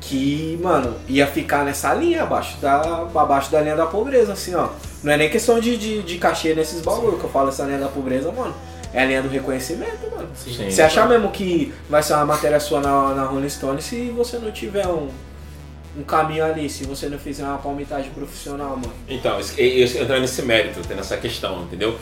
que, mano, ia ficar nessa linha, abaixo da, abaixo da linha da pobreza, assim, ó. Não é nem questão de, de, de cachê nesses bagulho que eu falo, essa linha da pobreza, mano. É a linha do reconhecimento, mano. Sim. Você achar mesmo que vai ser uma matéria sua na, na Rolling Stone se você não tiver um, um caminho ali, se você não fizer uma palmitagem profissional, mano. Então, entra nesse mérito, nessa questão, entendeu?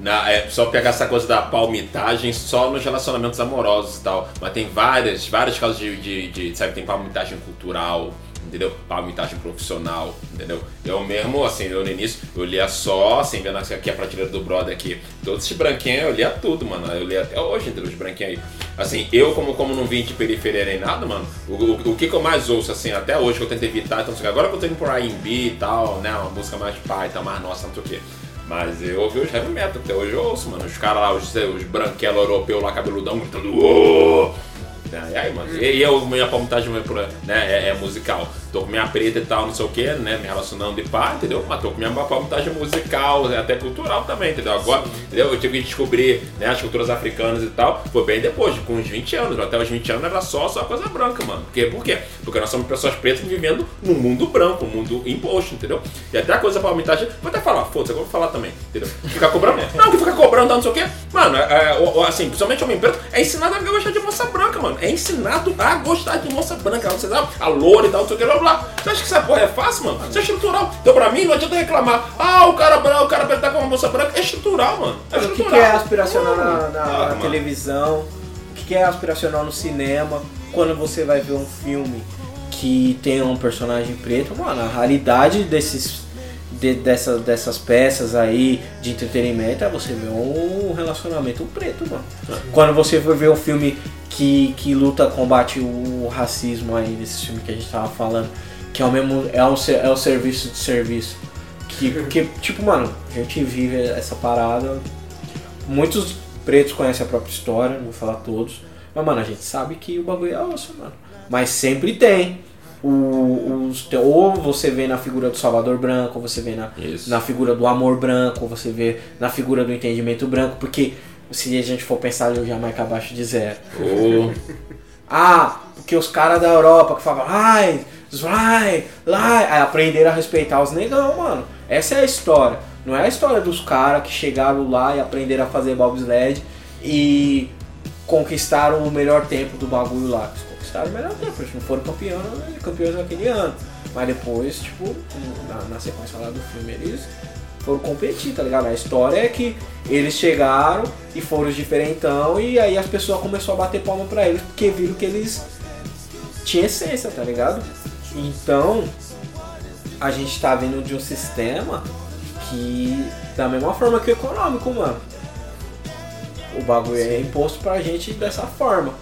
Na, é só pegar essa coisa da palmitagem só nos relacionamentos amorosos e tal. Mas tem várias, vários casos de, de, de, sabe, tem palmitagem cultural, entendeu? Palmitagem profissional, entendeu? Eu mesmo, assim, eu no início, eu lia só, assim, vendo aqui a prateleira do brother aqui, todos esses branquinhos, eu lia tudo, mano. Eu lia até hoje, entendeu? Os branquinhos aí. Assim, eu como, como não vim de periferia nem nada, mano, o, o, o que, que eu mais ouço, assim, até hoje que eu tentei evitar, então, agora que eu tô indo por R&B e tal, né, uma música mais pai e tal, mais nossa, não sei o quê. Mas eu ouvi os heavy metal, até hoje eu ouço, mano. Os caras lá, os, os branquelos europeus lá, cabeludão, gritando. Né, E aí, mano, e, eu, minha palmitagem é, né, é, é musical. Tô com minha preta e tal, não sei o que, né? Me relacionando de pá, entendeu? Mas tô com minha palmitagem musical, é até cultural também, entendeu? Agora, entendeu? Eu tive que descobrir né, as culturas africanas e tal, foi bem depois, com uns 20 anos. Até os 20 anos era só, só coisa branca, mano. Por quê? Por quê? Porque nós somos pessoas pretas vivendo num mundo branco, um mundo imposto, entendeu? E até a coisa palmitagem, vou até falar, foda-se, agora vou falar também, entendeu? Ficar cobrando, não, que fica cobrando, não sei o quê. Mano, é, é, assim, principalmente homem preto, é ensinado a gostar de moça branca, mano. É ensinado a gostar de moça branca, você sabe? A loura e tal, não sei o que, blá blá. Você acha que essa porra é fácil, mano? Isso é estrutural. Então pra mim não adianta reclamar. Ah, o cara branco, o cara preto tá com uma moça branca. É estrutural, mano. É O que, estrutural. que é aspiracional na, na- Ah, na televisão? O que, que é aspiracional no cinema? Quando você vai ver um filme que tem um personagem preto, mano, a raridade desses, de- dessa- dessas peças aí de entretenimento é você ver um relacionamento preto, mano. Quando você for ver um filme que, que luta, combate o racismo aí, desse filme que a gente tava falando, que é o mesmo, é o, é o serviço de serviço. Que, porque, tipo, mano, a gente vive essa parada. Muitos pretos conhecem a própria história, não vou falar todos. Mas, mano, a gente sabe que o bagulho é osso, mano. Mas sempre tem. O, os, ou você vê na figura do Salvador Branco, ou você vê na, Isso. na figura do amor branco, ou você vê na figura do entendimento branco, porque se a gente for pensar ali o Jamaica abaixo de zero. Ô, Ah, porque os caras da Europa que falavam, ai, vai, lá, aprenderam a respeitar os negão, mano. Essa é a história. Não é a história dos caras que chegaram lá e aprenderam a fazer bobsled e conquistaram o melhor tempo do bagulho lá. Eles conquistaram o melhor tempo, eles não foram campeão, campeões naquele ano. Mas depois, tipo, na, na sequência lá do filme, eles foram competir, tá ligado? A história é que eles chegaram e foram os diferentão e aí as pessoas começaram a bater palma pra eles porque viram que eles tinham essência, tá ligado? Então, a gente tá vindo de um sistema que, da mesma forma que o econômico, mano, o bagulho é imposto pra gente dessa forma.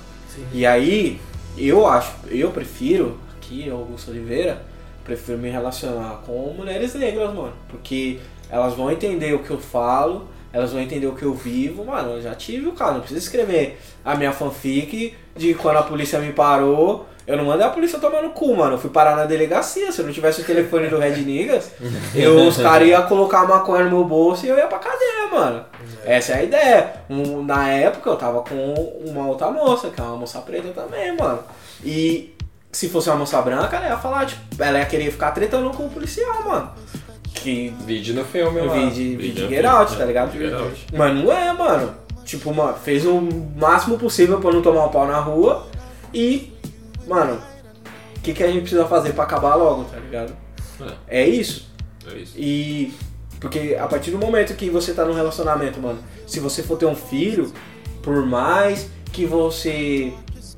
E aí, eu acho, eu prefiro, aqui, Augusto Oliveira, prefiro me relacionar com mulheres negras, mano. Porque elas vão entender o que eu falo, elas vão entender o que eu vivo, mano. Eu já tive o caso, não precisa escrever a minha fanfic de quando a polícia me parou. Eu não mandei a polícia tomar no cu, mano. Eu fui parar na delegacia. Se eu não tivesse o telefone do Red Niggas, eu, os caras iam colocar a maconha no meu bolso e eu ia pra cadeia, mano. Essa é a ideia. Um- na época eu tava com uma outra moça, que é uma moça preta também, mano. E se fosse uma moça branca, ela ia falar, tipo, ela ia querer ficar tretando com o policial, mano. Que Vídeo no filme eu lá. vi de, vi Vídeo de no Get Out, né? tá ligado? Mas não é, mano. Tipo, mano, fez o máximo possível pra não tomar um pau na rua. E, mano, o que, que a gente precisa fazer pra acabar logo, tá ligado? É isso. É isso. E. Porque a partir do momento que você tá num relacionamento, mano, se você for ter um filho, por mais que você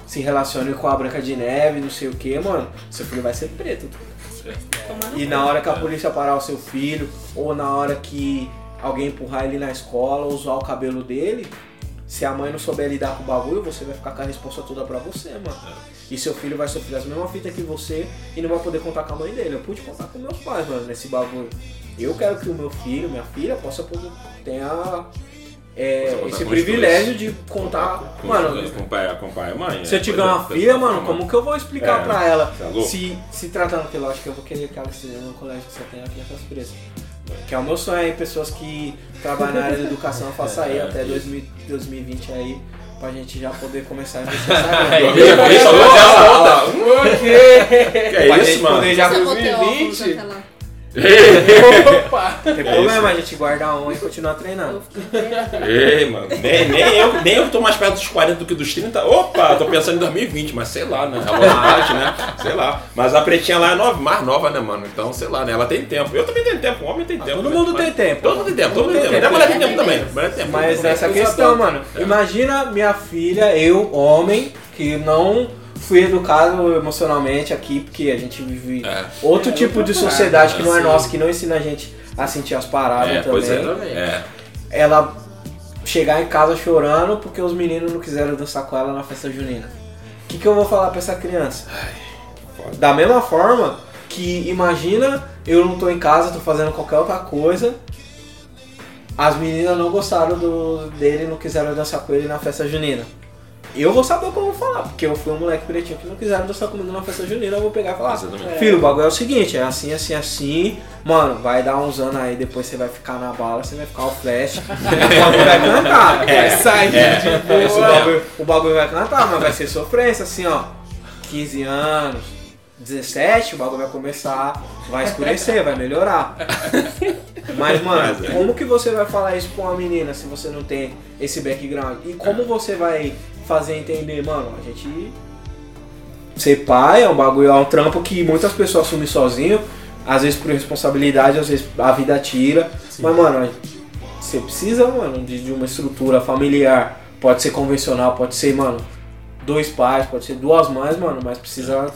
se relacione com a Branca de Neve, não sei o que, mano, seu filho vai ser preto. E na hora que a polícia parar o seu filho, ou na hora que alguém empurrar ele na escola, ou zoar o cabelo dele, se a mãe não souber lidar com o bagulho, você vai ficar com a resposta toda pra você, mano. E seu filho vai sofrer as mesmas fitas que você e não vai poder contar com a mãe dele. Eu pude contar com meus pais, mano, nesse bagulho. Eu quero que o meu filho, minha filha, possa poder, tenha é, esse com privilégio de contar. Com, Mano, com, pai, com pai e mãe. se eu é, tiver é, uma filha, é, mano, como que eu vou explicar É, pra ela? tá se, se tratando, que lógico que eu vou querer que ela esteja no colégio que só tem a crianças presas. Que é o meu sonho aí, pessoas que trabalham na área da educação, faça aí É, até isso. 2000, 2020 aí, pra gente já poder começar a investir essa onda. Por quê? Que é Pra isso, gente mano? poder já Você botei óculos 2020? Opa! Não tem problema, a gente guardar um e continuar treinando. Ei, mano. Nem, nem, eu, nem eu tô mais perto dos 40 do que dos 30. Opa, tô pensando em 2020, mas sei lá, né? A né? Sei lá. Mas a pretinha lá é nova, mais nova, né, mano? Então, sei lá, né? Ela tem tempo. Eu também tenho tempo, o homem tem tempo. todo mundo Mas- tem tempo. Todo mundo tem tempo, todo mundo tem tempo. Até mulher tem tempo também. Mas essa questão, mano. Imagina minha filha, eu, homem, que não fui educado emocionalmente aqui, porque a gente vive É. outro tipo de sociedade que não é sim. nossa, que não ensina a gente a sentir as paradas É, também. pois é. É. Ela chegar em casa chorando porque os meninos não quiseram dançar com ela na festa junina. O que, que eu vou falar pra essa criança? foda. Da mesma forma que imagina eu não tô em casa, tô fazendo qualquer outra coisa. As meninas não gostaram do, dele, não quiseram dançar com ele na festa junina. Eu vou saber o que eu vou falar, porque eu fui um moleque pretinho que não quiseram dançar comigo na festa junina, eu vou pegar e falar, Exatamente. filho, o bagulho é o seguinte, é assim, assim, assim, mano, vai dar uns anos aí, depois você vai ficar na bala, você vai ficar o flash, o bagulho vai cantar. Vai sair É. Esse boa. bagulho, o bagulho vai cantar, mas vai ser sofrência, assim, ó. 15 anos, 17, o bagulho vai começar, vai escurecer, vai melhorar. Mas, mano, é. como que você vai falar isso pra uma menina se você não tem esse background? E como você vai fazer entender, mano, a gente. Ser pai é um bagulho, é um trampo que muitas pessoas assumem sozinho, às vezes por responsabilidade, às vezes a vida tira. Mas, mano, você precisa, mano, de, de uma estrutura familiar. Pode ser convencional, pode ser, mano, dois pais, pode ser duas mães, mano, mas precisa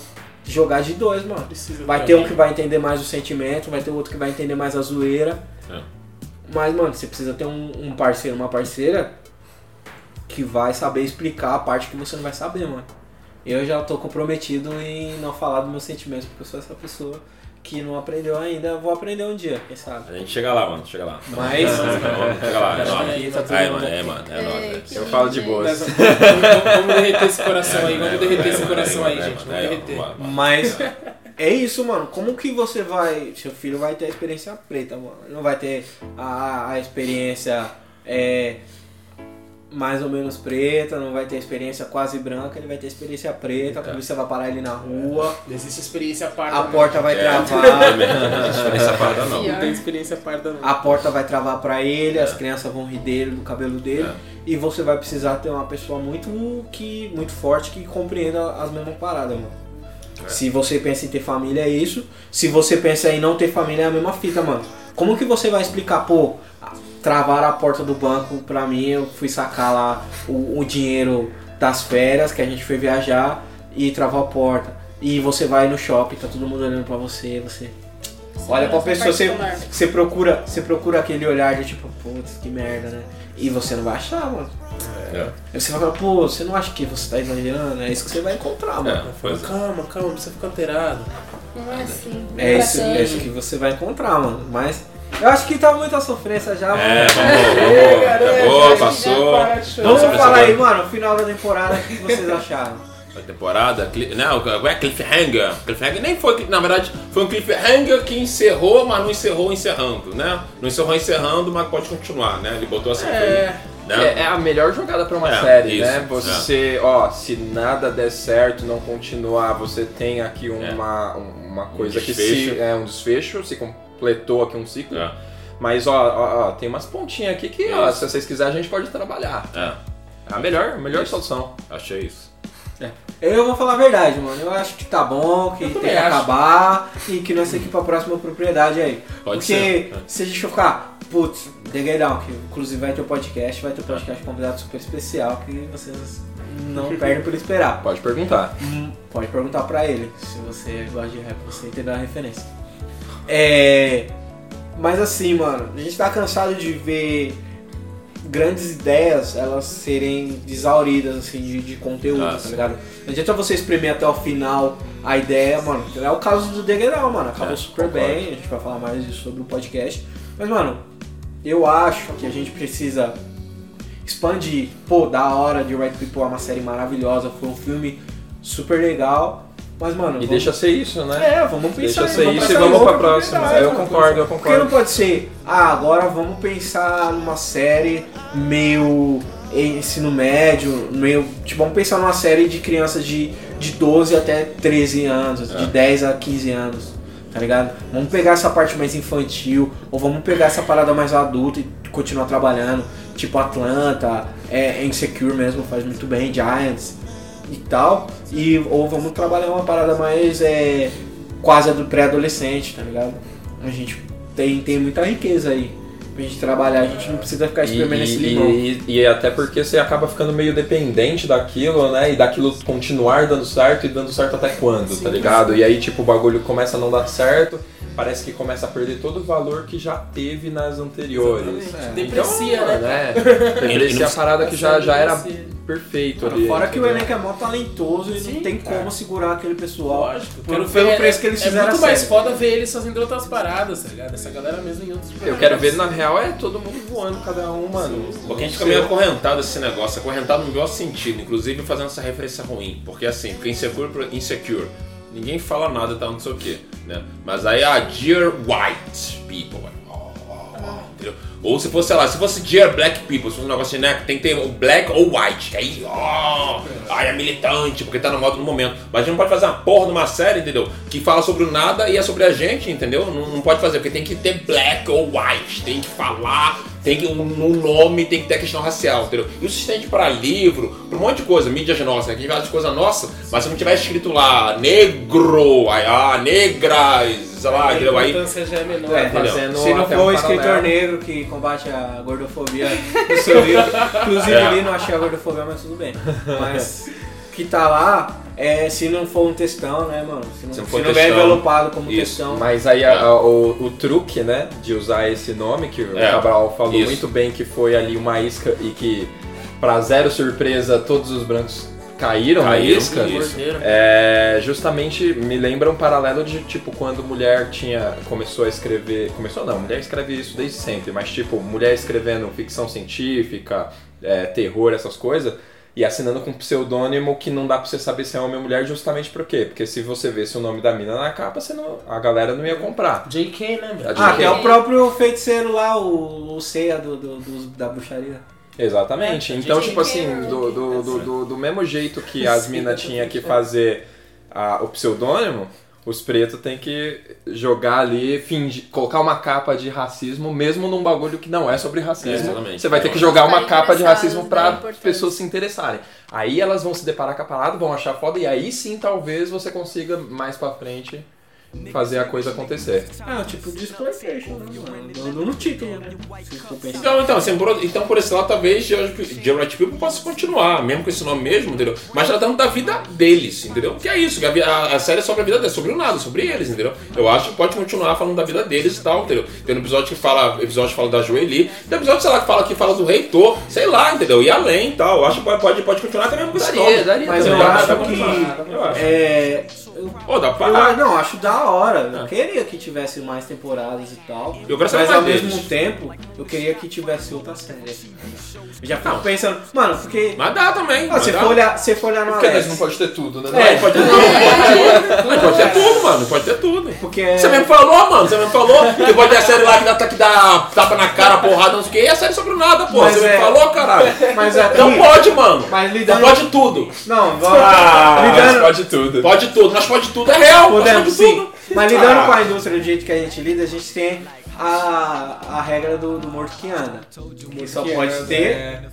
jogar de dois, mano. Precisa Vai ter um que vai entender mais o sentimento, vai ter outro que vai entender mais a zoeira. É. Mas, mano, você precisa ter um, um parceiro, uma parceira que vai saber explicar a parte que você não vai saber, mano. Eu já tô comprometido em não falar dos meus sentimentos, porque eu sou essa pessoa que não aprendeu ainda. Vou aprender um dia, quem sabe. A gente chega lá, mano. Chega lá. Mas. Chega lá, é nóis. Tá Aí, bom. mano, é, mano. É nóis. que Eu falo de boas. Vamos, vamos derreter esse coração aí, É, vamos é, derreter é, esse é, coração é, aí, é, gente. é, Vamos é, derreter. vamos lá. Mas é isso, mano. Como que você vai. Seu filho vai ter a experiência preta, mano. Não vai ter a, a experiência é, mais ou menos preta, não vai ter experiência quase branca, ele vai ter experiência preta, a polícia vai parar ele na rua, Existe experiência parda. a porta vai É, travar. Não diferença parada, não. Não tem experiência parda, não. A porta vai travar pra ele, as crianças vão rir dele, do cabelo dele. E você vai precisar ter uma pessoa muito que muito forte que compreenda as mesmas paradas, mano. Se você pensa em ter família é isso. Se você pensa em não ter família é a mesma fita, mano. Como que você vai explicar, pô, travaram a porta do banco pra mim, eu fui sacar lá o, o dinheiro das férias que a gente foi viajar e travou a porta. E você vai no shopping, tá todo mundo olhando pra você, você olha pra essa pessoa, você, você procura, você procura aquele olhar de tipo, putz, que merda, né? E você não vai achar, mano. É. Aí você vai falar, pô, você não acha que você tá exagerando? É isso que você vai encontrar, mano. É, é. Calma, calma, não precisa ficar alterado. Não é assim. É pra isso, é isso que você vai encontrar, mano. Mas eu acho que tá muita sofrência já, mano. É, vamos, vamos. Acabou, passou. Vamos Nossa, falar aí, agora- mano, final da temporada, o que vocês acharam? A temporada, não, é cliffhanger? Cliffhanger nem foi, na verdade, foi um cliffhanger que encerrou, mas não encerrou encerrando, né? Não encerrou encerrando, mas pode continuar, né? Ele botou essa É. né? É, é a melhor jogada pra uma É, série, isso, né? Você, ó, se nada der certo, não continuar, você tem aqui uma, uma coisa que se. É. É um desfecho, se completou aqui um ciclo. É, Mas, ó, ó, ó, tem umas pontinhas aqui que, ó, se vocês quiserem, a gente pode trabalhar. é, É a melhor, a melhor Isso. solução. achei isso. Eu vou falar a verdade, mano. Eu acho que tá bom, que tem que acho. acabar e que nós temos que ir pra próxima propriedade aí. Pode Porque ser. se a gente ficar, putz, The Get Down, que inclusive vai ter o podcast, vai ter o podcast convidado super especial que vocês não perdem por esperar. Pode perguntar. Hum, Pode perguntar pra ele, se você gosta de rap, você entender a referência. É. Mas assim, mano, a gente tá cansado de ver grandes ideias elas serem desauridas assim de, de conteúdo, Ah, tá ligado? Não adianta você espremer até o final a ideia, mano. É o caso do Degeral, mano. Acabou É, super concordo. bem, a gente vai falar mais disso sobre o podcast. Mas, mano, eu acho que a gente precisa expandir. Pô, da hora de Right People é uma série maravilhosa, foi um filme super legal. Mas, mano. E vamos- deixa ser isso, né? É, vamos pensar Deixa ser isso e vamos pra próxima. Eu concordo, eu Porque não concordo. pode ser, ah, agora vamos pensar numa série meio ensino médio, meio. Tipo, vamos pensar numa série de crianças de, de 12 até 13 anos, de 10 a 15 anos, tá ligado? Vamos pegar essa parte mais infantil, ou vamos pegar essa parada mais adulta e continuar trabalhando, tipo Atlanta, é, Insecure mesmo, faz muito bem, Giants e tal, e, ou vamos trabalhar uma parada mais é, quase do pré-adolescente, tá ligado? A gente tem, tem muita riqueza aí pra gente trabalhar, a gente não precisa ficar E, espremendo esse e, limão. e- e até porque você acaba ficando meio dependente daquilo, né? E daquilo continuar dando certo e dando certo até quando, tá ligado? E aí, tipo, o bagulho começa a não dar certo, parece que começa a perder todo o valor que já teve nas anteriores. Exatamente. Deprecia, então, né? né? Deprecia a parada que já, já era. Perfeito Mano, ali. fora que o entendeu? elenco é mó talentoso e Sim, não tem cara. como segurar aquele pessoal. Lógico. Por- Quero pelo ver- preço que eles é, fizeram É a muito mais série. foda ver eles fazendo outras paradas, tá ligado? Essa galera mesmo em outros Eu programas. quero ver, na real, é todo mundo voando, cada um, mano. Porque a gente fica meio acorrentado esse negócio, acorrentado no pior sentido, inclusive fazendo essa referência ruim. Porque assim, fica insecure pro insecure. Ninguém fala nada, tá, não sei o quê, né? Mas aí, ah, Dear White People, Ou se fosse, sei lá, se fosse Dear Black People, se fosse um negócio assim, né? Tem que ter o Black ou White, que aí, ó, ai, é militante, porque tá no modo no momento. Mas a gente não pode fazer uma porra numa série, entendeu? Que fala sobre o nada e é sobre a gente, entendeu? Não, não pode fazer, porque tem que ter Black ou White, tem que falar, tem que, no nome tem que ter a questão racial, entendeu? Isso estende para livro, para um monte de coisa, mídias nossas, né? Que a gente de coisa nossa, mas se não tiver escrito lá, negro, aí, ah, negras, sei lá, entendeu? A Aí, importância já é menor. É, entendeu? fazendo Se não for um escritor paralelo. negro que combate a gordofobia no seu livro, inclusive É. ali não achei a gordofobia, mas tudo bem. Mas que tá lá, é, se não for um textão, né, mano? Se não, Se não se for não vier textão, envelopado como isso. textão. Mas aí a- a- o, o truque, né, de usar esse nome, que o É, Cabral falou isso. muito bem que foi ali uma isca e que, pra zero surpresa, todos os brancos caíram, na Caíram, isca. isso. É, justamente me lembra um paralelo de tipo quando mulher tinha começou a escrever, começou não, mulher escreve isso desde sempre, mas tipo mulher escrevendo ficção científica, é, terror, essas coisas e assinando com um pseudônimo que não dá pra você saber se é homem ou mulher justamente por quê? Porque se você vesse o nome da mina na capa, você não, a galera não ia comprar. JK, né, Ah, JK. até o próprio feiticeiro lá, o, o ceia do, do- do- da bruxaria. Exatamente. É, Então, JK tipo assim, Rowling, do, do, do, do, do mesmo jeito que as minas tinham que fazer a- o pseudônimo, os pretos têm que jogar ali, fingir, colocar uma capa de racismo, mesmo num bagulho que não é sobre racismo. É, exatamente. Você vai ter que jogar uma capa de racismo né? pra Importante. pessoas se interessarem. Aí elas vão se deparar com a parada, vão achar foda, e aí sim talvez você consiga mais pra frente fazer a coisa acontecer. É, tipo de exploitation, né? No, no título, né? Então, então, assim, por, então, por esse lado, talvez The Right People possa continuar, mesmo com esse nome mesmo, entendeu? Mas tratando da vida deles, entendeu? Que é isso, que a, a- a série é sobre a vida deles, sobre o nada, sobre eles, entendeu? Eu acho que pode continuar falando da vida deles e tal, entendeu? Tem um episódio que fala, episódio que fala da Joeli, tem um episódio, sei lá, que fala, que fala do reitor, sei lá, entendeu? E além e tal. Eu acho que pode, pode, continuar até mesmo com esse nome. Mas eu Dá- acho dá pra que. eu acho. É. Pô, dá Eu, pra. não, acho da hora. Eu queria que tivesse mais temporadas e tal. Eu mas mais ao mesmo deles. tempo, eu queria que tivesse outra série. Eu já fico pensando, mano, porque. Mas dá também. Ah, mas você dá. for olhar, você for olhar no Porque Alex. não pode ter tudo, né? É, Pode ter tudo, pode, pode ter tudo, mano. Pode ter tudo. Porque. Você mesmo falou, mano. Você mesmo falou que pode ter a série lá que dá, que dá tapa na cara, porrada, não sei o que. E a série sobre nada, pô. Mas Você é- mesmo falou, caralho. Mas aqui, Não pode, mano. Mas Não lidando. pode tudo. Não, vamos. Ah, lidando, pode tudo. Pode tudo. Nós pode tudo. É real. Nós Podemos pode sim. tudo. Mas lidando Ah. com a indústria do jeito que a gente lida, a gente tem a, a regra do, do morto que anda. Que só pode ter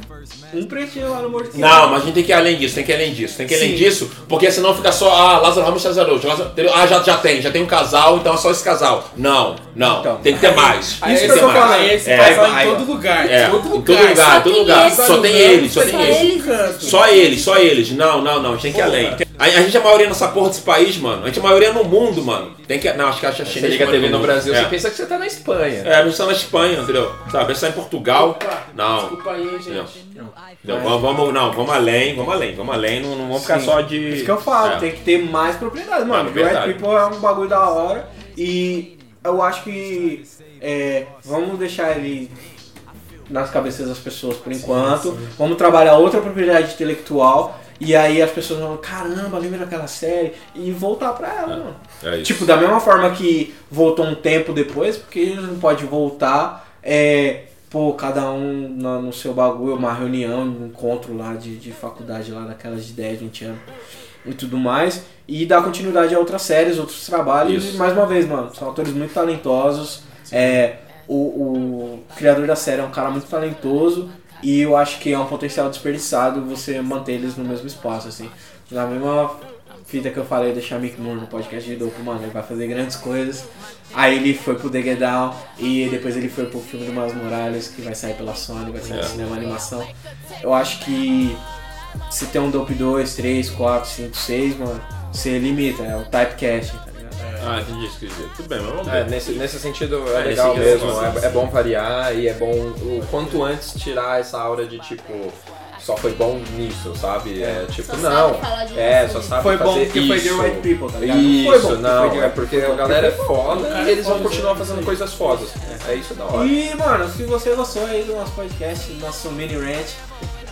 um pretinho lá no morto que Não, mas a gente tem que ir além disso, tem que ir além disso, tem que ir além Sim. disso, porque senão fica só, ah, Lázaro Ramos e César Lázaro- ah, já, já tem, já tem um casal, então é só esse casal. Não, não, Então. tem que ter mais. Aí Isso tem que eu tô mais. falando. Aí esse É, casal aí, em ó. todo lugar. É, todo em lugar. todo lugar, Só em todo tem lugar. Só tem eles, só tem eles. Só eles, só eles. Não, não, não, a gente tem que ir além. A, a gente é a maioria nessa porra desse país, mano. A gente é a maioria no mundo, mano. Tem que. Não, acho que acho que a Você China é liga a TV no. Brasil, é. você pensa que você tá na Espanha. É, a gente tá na Espanha, entendeu? Sabe, a gente tá em Portugal. Não. Desculpa aí, gente. Não. Não, vamos, vamos, não, vamos além, vamos além, vamos além, não, não vamos ficar Sim. só de. Isso que eu falo, É. tem que ter mais propriedade, mano. Verdade. People é um bagulho da hora e eu acho que é, vamos deixar ele nas cabeças das pessoas por enquanto. Vamos trabalhar outra propriedade intelectual e aí as pessoas vão, caramba, lembra daquela série? E voltar pra ela, mano. É isso. Tipo, da mesma forma que voltou um tempo depois, porque ele não pode voltar, é, pô, cada um na- no seu bagulho, uma reunião, um encontro lá de, de faculdade lá daquelas de 10, 20 anos e tudo mais, e dar continuidade a outras séries, outros trabalhos, Isso. e mais uma vez, mano, são atores muito talentosos, é, o, o criador da série é um cara muito talentoso, e eu acho que é um potencial desperdiçado você manter eles no mesmo espaço, assim. Na mesma fita que eu falei do Shamik Moore no podcast de Dopo, mano, ele vai fazer grandes coisas. Aí ele foi pro The Get Down e depois ele foi pro filme do Miles Morales, que vai sair pela Sony, vai sair no É. cinema animação. Eu acho que se tem um Dope 2, 3, 4, 5, 6, mano, você limita, é o typecasting, tá ligado? Ah, entendi isso que quer dizer. Tudo bem, mas vamos É, ver. nesse, nesse sentido É, é legal mesmo, nesse- é, é bom variar e é bom o quanto antes tirar essa aura de tipo só foi bom nisso, sabe? É tipo, Só não. sabe falar de É, só sabe Foi bom fazer porque isso. foi The Right People, tá ligado? Isso, Não foi bom porque não, foi é porque a galera é foda e eles vão continuar fazendo coisas fodas. É isso da hora. E, mano, se você gostou aí do nosso podcast, do nosso mini rant,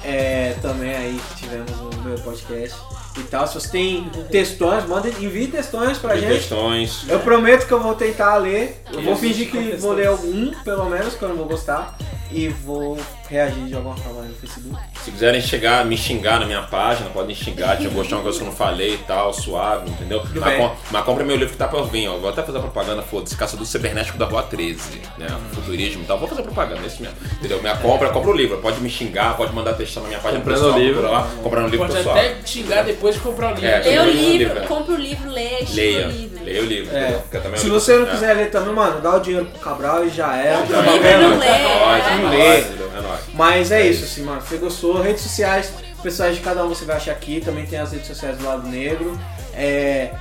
é, também aí que tivemos no meu podcast e tal. Se você tem textões, manda, envie textões pra gente. questões. Eu prometo que eu vou tentar ler. Eu vou fingir que vou ler algum, pelo menos, que eu não vou gostar. E vou reagir de alguma forma no Facebook. Se quiserem chegar, me xingar na minha página, podem xingar, tinha gostar de uma coisa que eu não falei e tal, suave, entendeu? Mas, com- mas compra meu livro que tá por vir, ó. Vou até fazer propaganda, foda-se, Caçador Cibernético da Rua 13, né? Futurismo e tal. Vou fazer propaganda, é isso mesmo. Entendeu? Minha compra, compra o livro. Pode me xingar, pode mandar textão na minha página Comprando pessoal, o livro. compra lá, comprando o livro Pode pessoal. até te xingar depois de comprar o livro. É, Lê o Compre o livro, é. compre o livro, leia, Leia, leia o livro. leia o livro. É. é Se livro- você não é. quiser ler também, mano, dá o dinheiro pro Cabral e já era. Já Tá é, vendo? não lê, é nóis, é é nóis. Entendeu? É. Mas é isso, assim, mano. Se você gostou, redes sociais, pessoais de cada um você vai achar aqui. Também tem as redes sociais do lado negro. É...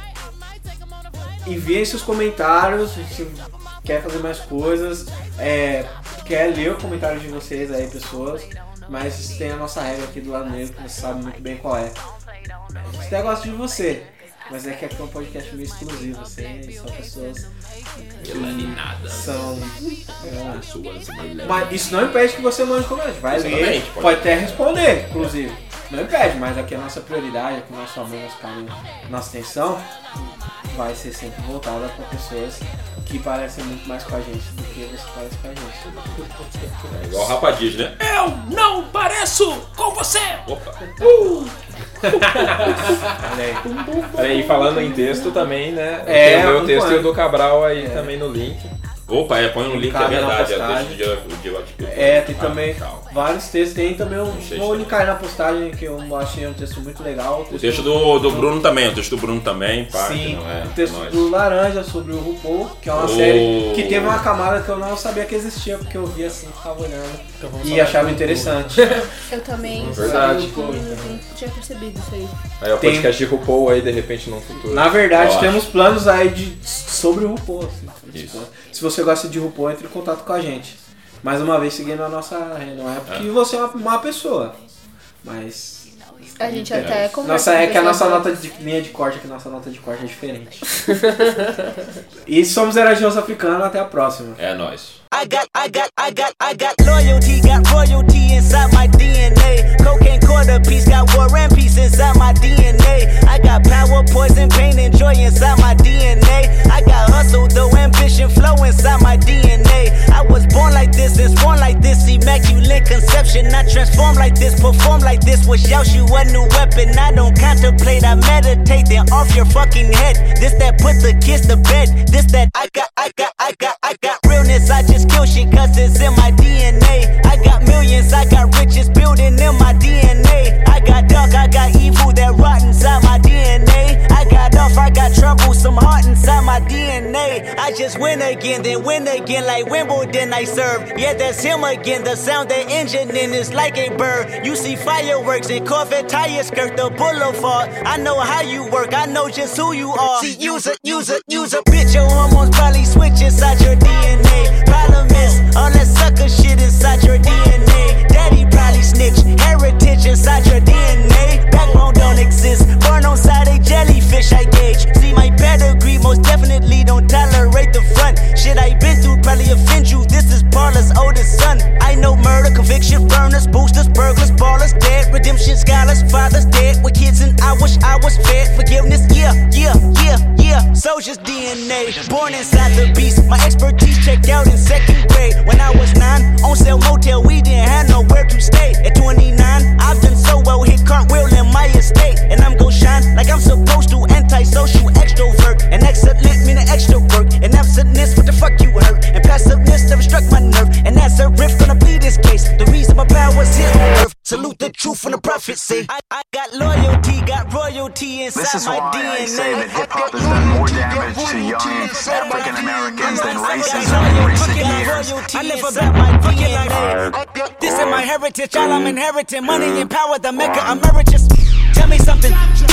Enviem seus comentários. Se quer fazer mais coisas. É... Quer ler o comentário de vocês aí, pessoas. Mas tem a nossa regra aqui do lado negro, que você sabe muito bem qual é. Até gosta de você. Mas é que aqui é um podcast meio exclusivo, assim, são pessoas Melaninada. são. é, Pessoas mas isso não impede que você mande comentário. Vai ler, pode. pode. até responder, inclusive. Não impede, mas aqui é a nossa prioridade, aqui é o nosso amor, nosso carinho, nossa atenção. vai ser sempre voltada para pessoas que parecem muito mais com a gente do que você parece com a gente. É igual o Rapadiz, né? Eu não pareço com você! Opa. Olha aí. E falando em texto também, né? É, tem o meu texto e o do Cabral aí também no link. Opa, é, põe um link, é verdade. É o texto de, de, de, de, É, tem Ah, também vários textos. Tem também um. Vou linkar aí na postagem que eu achei um texto muito legal. O texto do, do Bruno também, o texto do Bruno também, pá, Sim, não é. o texto do Laranja sobre o RuPaul, que é uma série que teve uma camada que eu não sabia que existia, porque eu via assim, ficava olhando Então e achava interessante. Eu também Verdade. não, não tinha percebido isso aí. Aí o Tem- podcast de RuPaul aí, de repente, no futuro. Na verdade, Eu temos planos aí de, sobre o RuPaul. assim. Isso. Se você gosta de RuPaul, entre em contato com a gente. Mais uma vez, seguindo a nossa. Não é porque você é uma, uma pessoa, mas. A gente até conversa. Nossa, é com que a nossa nota de linha de corte, é que a nossa nota de corte é diferente. e somos Erasmus Africano, até a próxima. É nós. I got, I got, I got, I got loyalty, got royalty inside my DNA. Cocaine quarter piece, got war and peace inside my DNA. I got power, poison, pain, and joy inside my DNA. I got hustle, though ambition, flow inside my DNA. I was born like this, and born like this, immaculate conception. I transform like this, perform like this, was out you a new weapon. I don't contemplate, I meditate, then off your fucking head. This that put the kids to bed. This that I got, I got, I got, I got realness. I just kill shit cause it's in my DNA. I millions, I got riches building in my DNA. I got dark, I got evil that rot inside my DNA. I got off, I got trouble, some heart inside my DNA. I just win again, then win again like Wimbledon I serve. Yeah, that's him again. The sound that engine in is like a bird. You see fireworks and Corvette tires skirt the boulevard. I know how you work, I know just who you are. See, use a, use a, use a bitch. Your hormones probably switch inside your DNA. Problem is, all that sucker shit inside your DNA. Daddy probably snitch, heritage inside your DNA. Backbone don't exist, born on side a jellyfish I gauge. See my pedigree, most definitely don't tolerate the front. Shit I been through probably offend you. This is Parlor's oldest son. I know murder, conviction, burners, boosters, burglars, ballers, dead, redemption, scholars, fathers dead with kids, and I wish I was fed. Forgiveness, yeah, yeah, yeah, yeah. Soldier's DNA, born inside the beast. My expertise checked out in second grade. When I was nine, on sale motel, we didn't have nowhere to stay. At 29, I've done so well, hit cartwheel in my estate. And I'm gon' shine like I'm supposed to. Antisocial extrovert. And excellent meaning extra work. And absentness, what the fuck you hurt? And passiveness never struck my nerve. And that's a riff, gonna plead this case. The reason my power's here on earth. Salute the truth and the prophecy. I, I got loyalty, got royalty inside This is my why DNA. I say that hip hop has done more damage to young African Americans than racism in recent years. I live about my DNA. This is my heritage, all I'm inheriting. Money and power, the maker emeritus. Tell me something, you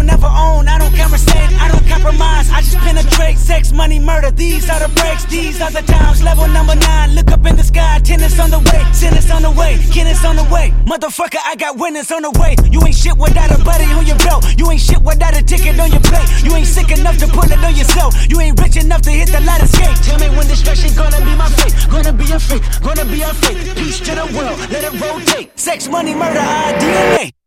never own, I don't conversate, I don't compromise, I just penetrate, sex, money, murder, these are the breaks, these are the times, level number nine, look up in the sky, tennis on the way, tennis on the way, tennis on the way, motherfucker, I got winners on the way, you ain't shit without a buddy on your belt, you ain't shit without a ticket on your plate, you ain't sick enough to pull it on yourself, you ain't rich enough to hit the ladder skate, tell me when destruction gonna be my fate, gonna be a fate, gonna be a fate, peace to the world, let it rotate, sex, money, murder, our DNA.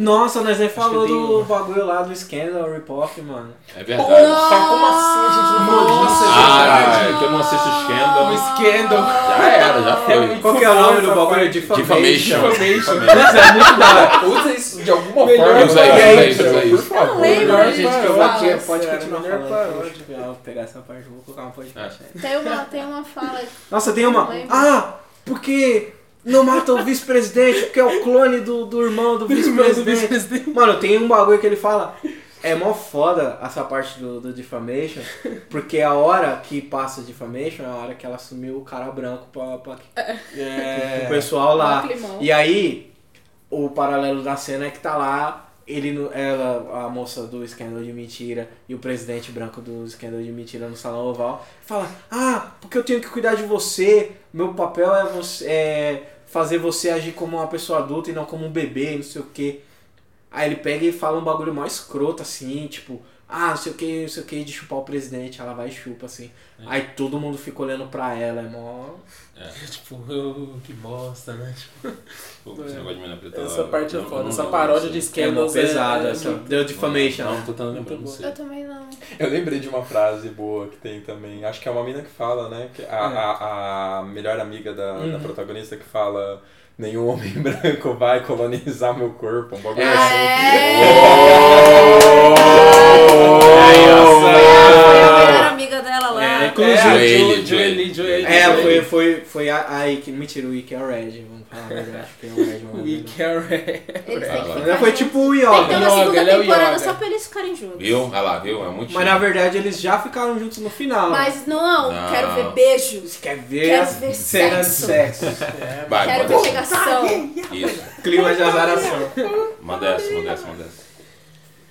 Nossa, nós nem falou do bagulho lá do Scandal, Rip-Off, mano. É verdade. Como assim, gente? Nossa, Ah, é que eu não assisto Scandal. O Scandal. Já era, já foi. Qual que é o nome do bagulho? Defamation. Defamation. Nossa, é muito da hora. Usa isso de alguma Melhor forma. Usa isso, pra usa isso, por isso. favor. Eu lembro, Melhor, gente, pode Era continuar falando. vou pegar essa parte, vou colocar um podcast aí. Tem uma, tem uma fala. Nossa, tem uma. Não. Ah, porque não mata o vice-presidente, porque é o clone do, do irmão do vice-presidente. vice-presidente. Mano, tem um bagulho que ele fala. É mó foda essa parte do, do Defamation, porque a hora que passa o Defamation é a hora que ela assumiu o cara branco pra, pra, É. o pessoal lá. E aí, o paralelo da cena é que tá lá ele, ela, a moça do escândalo de mentira e o presidente branco do escândalo de mentira no salão oval fala: Ah, porque eu tenho que cuidar de você. Meu papel é, você, é fazer você agir como uma pessoa adulta e não como um bebê, não sei o que. Aí ele pega e fala um bagulho mais escroto assim, tipo, ah, não sei o que, não sei o que, de chupar o presidente. Ela vai e chupa assim. Aí todo mundo fica olhando pra ela, é mó. Tipo, oh, que bosta, né? Tipo, Pô, esse negócio de menina preta. essa parte é foda. não- Essa não- paródia de assim. É Scandals pesada, é, essa. Deu defamation. Não, tô tentando lembrar, não sei. Eu também não. Eu lembrei de uma frase boa que tem também. Acho que é uma mina que fala, né? Que a, a, a melhor amiga da, da protagonista que fala. Nenhum homem branco vai colonizar meu corpo. Um bagulho Ah, assim. Ó. Foi a amiga dela lá. É, inclusive. Joelle, Joelle. É, foi, foi, foi a, a Ike. Mentira, o Ike é o Red. Vamos falar a verdade. que é o Red. Foi tipo o Yoga. uma Yoga, segunda o temporada só pra eles ficarem juntos. Viu? Olha lá, viu? É muito Mas na verdade eles já ficaram juntos no final. Mas não, quero ver beijos. Quer ver Quero ver sexo. Vai, Quero ver essa. pegação. Isso. Clima de azaração. Manda essa, manda essa, manda essa.